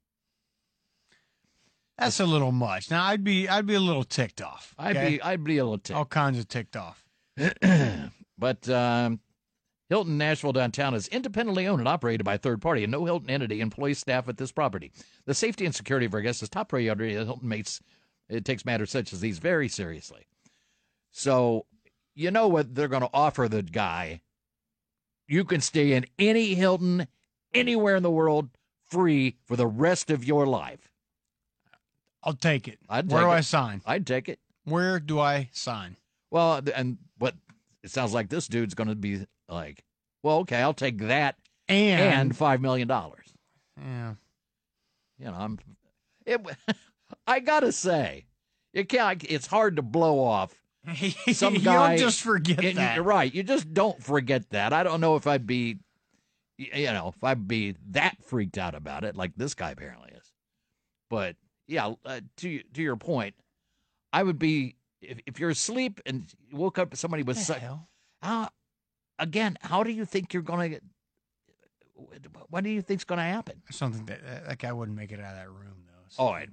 That's a little much. Now I'd be I'd be a little ticked off.
I'd be I'd be a little ticked.
all kinds of ticked off.
But um, Hilton Nashville downtown is independently owned and operated by a third party, and no Hilton entity employs staff at this property. The safety and security of our guests is top priority. Hilton makes it takes matters such as these very seriously. So, you know what they're going to offer the guy? You can stay in any Hilton anywhere in the world free for the rest of your life.
I'll take it.
I'd
Where
take
do
it.
I sign?
I'd take it.
Where do I sign?
Well, and but it sounds like this dude's going to be like, well, okay, I'll take that
And-
and five million dollars.
Yeah.
You know, I'm. It, I gotta say, you can't. It's hard to blow off some
You
guy.
don't just forget
and
that.
You're right. You just don't forget that. I don't know if I'd be, you know, if I'd be that freaked out about it like this guy apparently is. But yeah, uh, to to your point, I would be if, if you're asleep and you woke up somebody was
hell?
how again how do you think you're gonna get what do you think's gonna happen
Something that that guy wouldn't make it out of that room though.
oh I,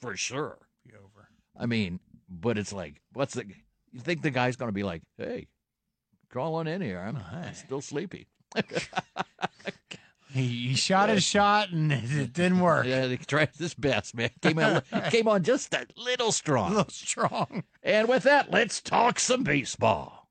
for sure
Be over.
i mean but it's like what's the you think the guy's gonna be like hey crawl on in here. I'm, still sleepy.
He, he shot his shot and it didn't work.
yeah he tried his best man. Came on came on just a little strong.
A little strong.
and with that let's talk some baseball